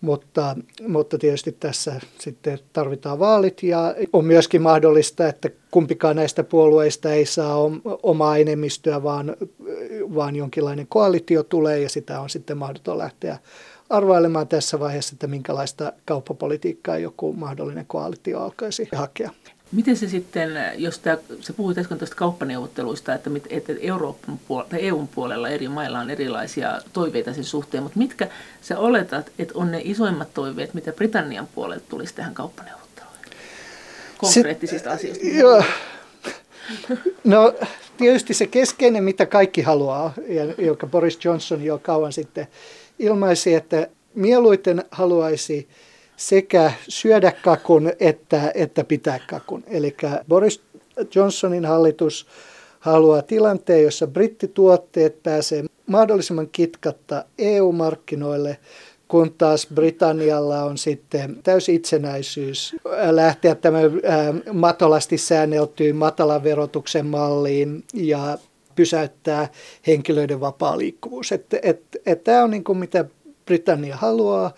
Mutta, mutta tietysti tässä sitten tarvitaan vaalit ja on myöskin mahdollista, että kumpikaan näistä puolueista ei saa omaa enemmistöä, vaan, vaan jonkinlainen koalitio tulee ja sitä on sitten mahdoton lähteä arvailemaan tässä vaiheessa, että minkälaista kauppapolitiikkaa joku mahdollinen koalitio alkaisi hakea. Miten se sitten, jos tämä, se puhuit äsken tuosta kauppaneuvotteluista, että, että Euroopan puolella, tai EUn puolella eri mailla on erilaisia toiveita sen suhteen, mutta mitkä sä oletat, että on ne isoimmat toiveet, mitä Britannian puolelta tulisi tähän kauppaneuvotteluun? Konkreettisista se, asioista. Joo. No tietysti se keskeinen, mitä kaikki haluaa, ja joka Boris Johnson jo kauan sitten ilmaisi, että mieluiten haluaisi sekä syödä kakun että, että pitää kakun. Eli Boris Johnsonin hallitus haluaa tilanteen, jossa brittituotteet pääsee mahdollisimman kitkatta EU-markkinoille, kun taas Britannialla on sitten täysi itsenäisyys lähteä tämän matalasti säänneltyyn matalan verotuksen malliin ja pysäyttää henkilöiden vapaa liikkuvuus. Että et, et, tämä on niin kuin mitä Britannia haluaa.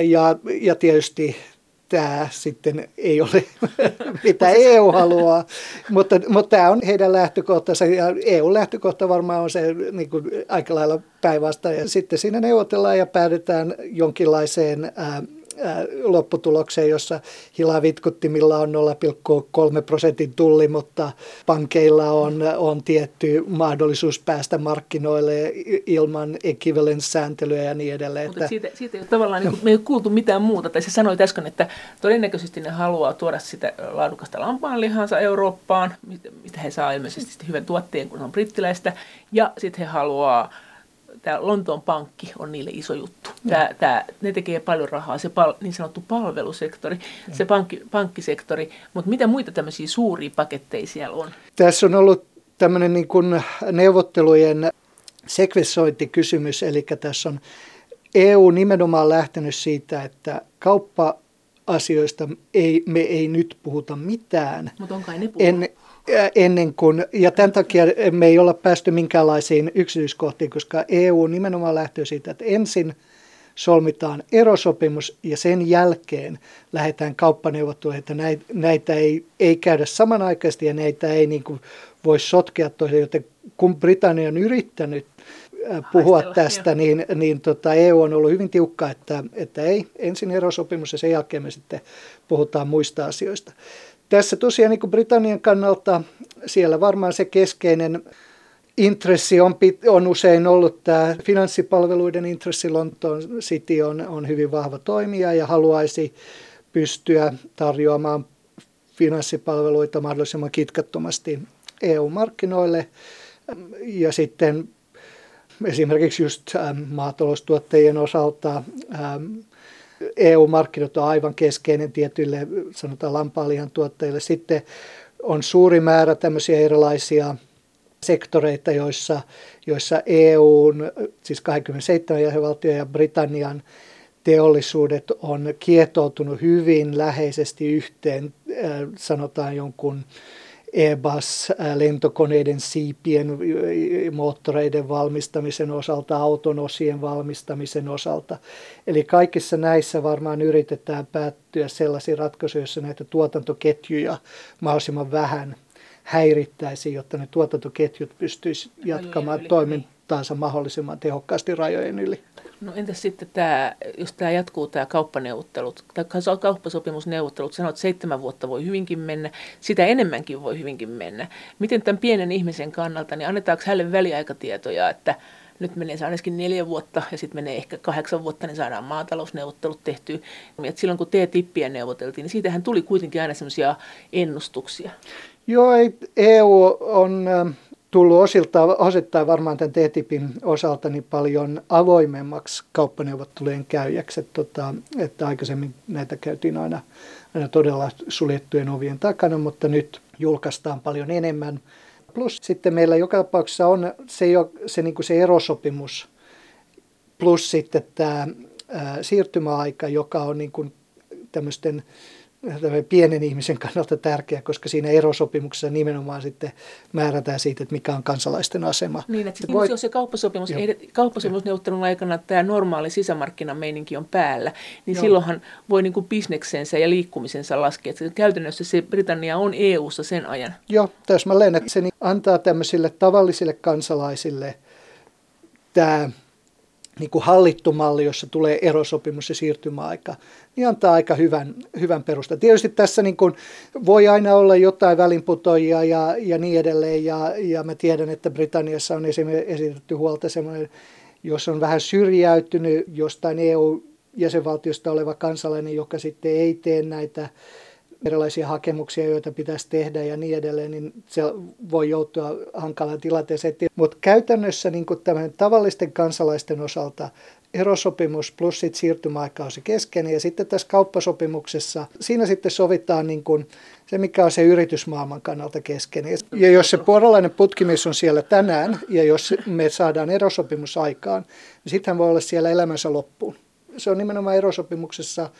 Ja, ja tietysti tämä sitten ei ole [LAUGHS] mitä EU haluaa, mutta, mutta tämä on heidän lähtökohtansa ja EU-lähtökohta varmaan on se niin kuin aika lailla päinvasta. Ja sitten siinä neuvotellaan ja päädytään jonkinlaiseen ää, lopputulokseen, jossa hilavitkuttimilla on 0,3 prosentin tulli, mutta pankeilla on, on tietty mahdollisuus päästä markkinoille ilman equivalence-sääntelyä ja niin edelleen. Mutta siitä, siitä ei ole tavallaan, niin kuin, me ei ole kuultu mitään muuta. Tai se sanoi äsken, että todennäköisesti ne haluaa tuoda sitä laadukasta lampaanlihansa Eurooppaan, mitä he saa ilmeisesti hyvän tuotteen, kun on brittiläistä, ja sitten he haluaa tämä Lontoon pankki on niille iso juttu. Tämä, tämä, ne tekee paljon rahaa, se pal, niin sanottu palvelusektori, ja. se pankki, pankkisektori, mutta mitä muita tämmöisiä suuria paketteja siellä on? Tässä on ollut tämmöinen niin kuin neuvottelujen sekvessointikysymys, eli tässä on EU nimenomaan lähtenyt siitä, että kauppa asioista ei, me ei nyt puhuta mitään. Mutta on kai ne en, ennen kuin, ja tämän takia me ei olla päästy minkäänlaisiin yksityiskohtiin, koska EU nimenomaan lähtee siitä, että ensin solmitaan erosopimus ja sen jälkeen lähdetään kauppaneuvotteluihin, että näitä, näitä ei, ei käydä samanaikaisesti ja näitä ei niin kuin voi sotkea toiseen, joten kun Britannia on yrittänyt puhua Haistella, tästä, jo. niin, niin tota EU on ollut hyvin tiukka, että, että ei ensin erosopimus ja sen jälkeen me sitten puhutaan muista asioista. Tässä tosiaan niin kuin Britannian kannalta siellä varmaan se keskeinen intressi on, on usein ollut tämä finanssipalveluiden intressi. Lontoon City on, on hyvin vahva toimija ja haluaisi pystyä tarjoamaan finanssipalveluita mahdollisimman kitkattomasti EU-markkinoille. Ja sitten esimerkiksi just maataloustuottajien osalta EU-markkinat on aivan keskeinen tietyille, sanotaan lampaalihan tuottajille. Sitten on suuri määrä tämmöisiä erilaisia sektoreita, joissa, joissa EUn, siis 27 jäsenvaltion ja Britannian teollisuudet on kietoutunut hyvin läheisesti yhteen, äh, sanotaan jonkun Airbus-lentokoneiden siipien, moottoreiden valmistamisen osalta, auton osien valmistamisen osalta. Eli kaikissa näissä varmaan yritetään päättyä sellaisiin ratkaisuihin, joissa näitä tuotantoketjuja mahdollisimman vähän häirittäisiin, jotta ne tuotantoketjut pystyisivät jatkamaan toimintaansa mahdollisimman tehokkaasti rajojen yli. No entäs sitten tämä, jos tämä jatkuu tämä kauppaneuvottelut, tai kauppasopimusneuvottelut, sanoit, että seitsemän vuotta voi hyvinkin mennä, sitä enemmänkin voi hyvinkin mennä. Miten tämän pienen ihmisen kannalta, niin annetaanko hänelle väliaikatietoja, että nyt menee ainakin neljä vuotta ja sitten menee ehkä kahdeksan vuotta, niin saadaan maatalousneuvottelut tehtyä. Silloin kun T-tippiä neuvoteltiin, niin siitähän tuli kuitenkin aina semmoisia ennustuksia. Joo, EU on tullut osilta, osittain varmaan tämän TTIPin osalta niin paljon avoimemmaksi kauppaneuvottelujen käyjäksi. Että, tota, että aikaisemmin näitä käytiin aina, aina todella suljettujen ovien takana, mutta nyt julkaistaan paljon enemmän. Plus sitten meillä joka tapauksessa on se, se, niin kuin se erosopimus plus sitten tämä ää, siirtymäaika, joka on niin kuin tämmöisten pienen ihmisen kannalta tärkeä, koska siinä erosopimuksessa nimenomaan sitten määrätään siitä, että mikä on kansalaisten asema. Niin, että sitten voi... jos se kauppasopimus, kauppasopimusneuvottelun aikana tämä normaali sisämarkkinameininki on päällä, niin Joo. silloinhan voi niin kuin bisneksensä ja liikkumisensa laskea. Että käytännössä se Britannia on EU-ssa sen ajan. Joo, täsmälleen, että se antaa tämmöisille tavallisille kansalaisille tämä niin kuin hallittu malli, jossa tulee erosopimus ja siirtymäaika, niin antaa aika hyvän, hyvän perusta. Tietysti tässä niin kuin voi aina olla jotain välinputoja ja, ja niin edelleen, ja, ja mä tiedän, että Britanniassa on esimerkiksi esitetty huolta semmoinen, jos on vähän syrjäytynyt jostain EU-jäsenvaltiosta oleva kansalainen, joka sitten ei tee näitä erilaisia hakemuksia, joita pitäisi tehdä ja niin edelleen, niin se voi joutua hankalaan tilanteeseen. Mutta käytännössä niin tavallisten kansalaisten osalta erosopimus plus sit siirtymäaika on se keskeinen. Ja sitten tässä kauppasopimuksessa, siinä sitten sovitaan niin kuin se, mikä on se yritysmaailman kannalta keskeinen. Ja jos se puolalainen putkimies on siellä tänään, ja jos me saadaan erosopimus aikaan, niin sitten voi olla siellä elämänsä loppuun. Se on nimenomaan erosopimuksessa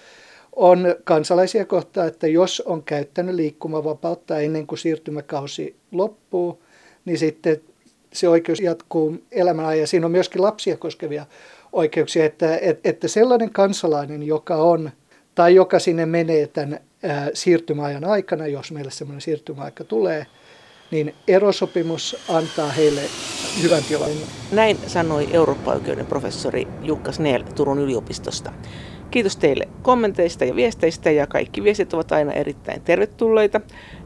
on kansalaisia kohtaa, että jos on käyttänyt liikkumavapautta ennen kuin siirtymäkausi loppuu, niin sitten se oikeus jatkuu elämän ajan. Siinä on myöskin lapsia koskevia oikeuksia, että, että sellainen kansalainen, joka on tai joka sinne menee tämän siirtymäajan aikana, jos meille semmoinen siirtymäaika tulee, niin erosopimus antaa heille hyvän tilan. Näin sanoi Eurooppa-oikeuden professori Jukka Snell Turun yliopistosta. Kiitos teille kommenteista ja viesteistä ja kaikki viestit ovat aina erittäin tervetulleita.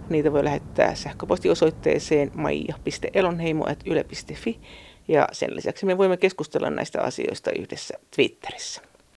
Niitä voi lähettää sähköpostiosoitteeseen maija.elonheimo.yle.fi ja sen lisäksi me voimme keskustella näistä asioista yhdessä Twitterissä.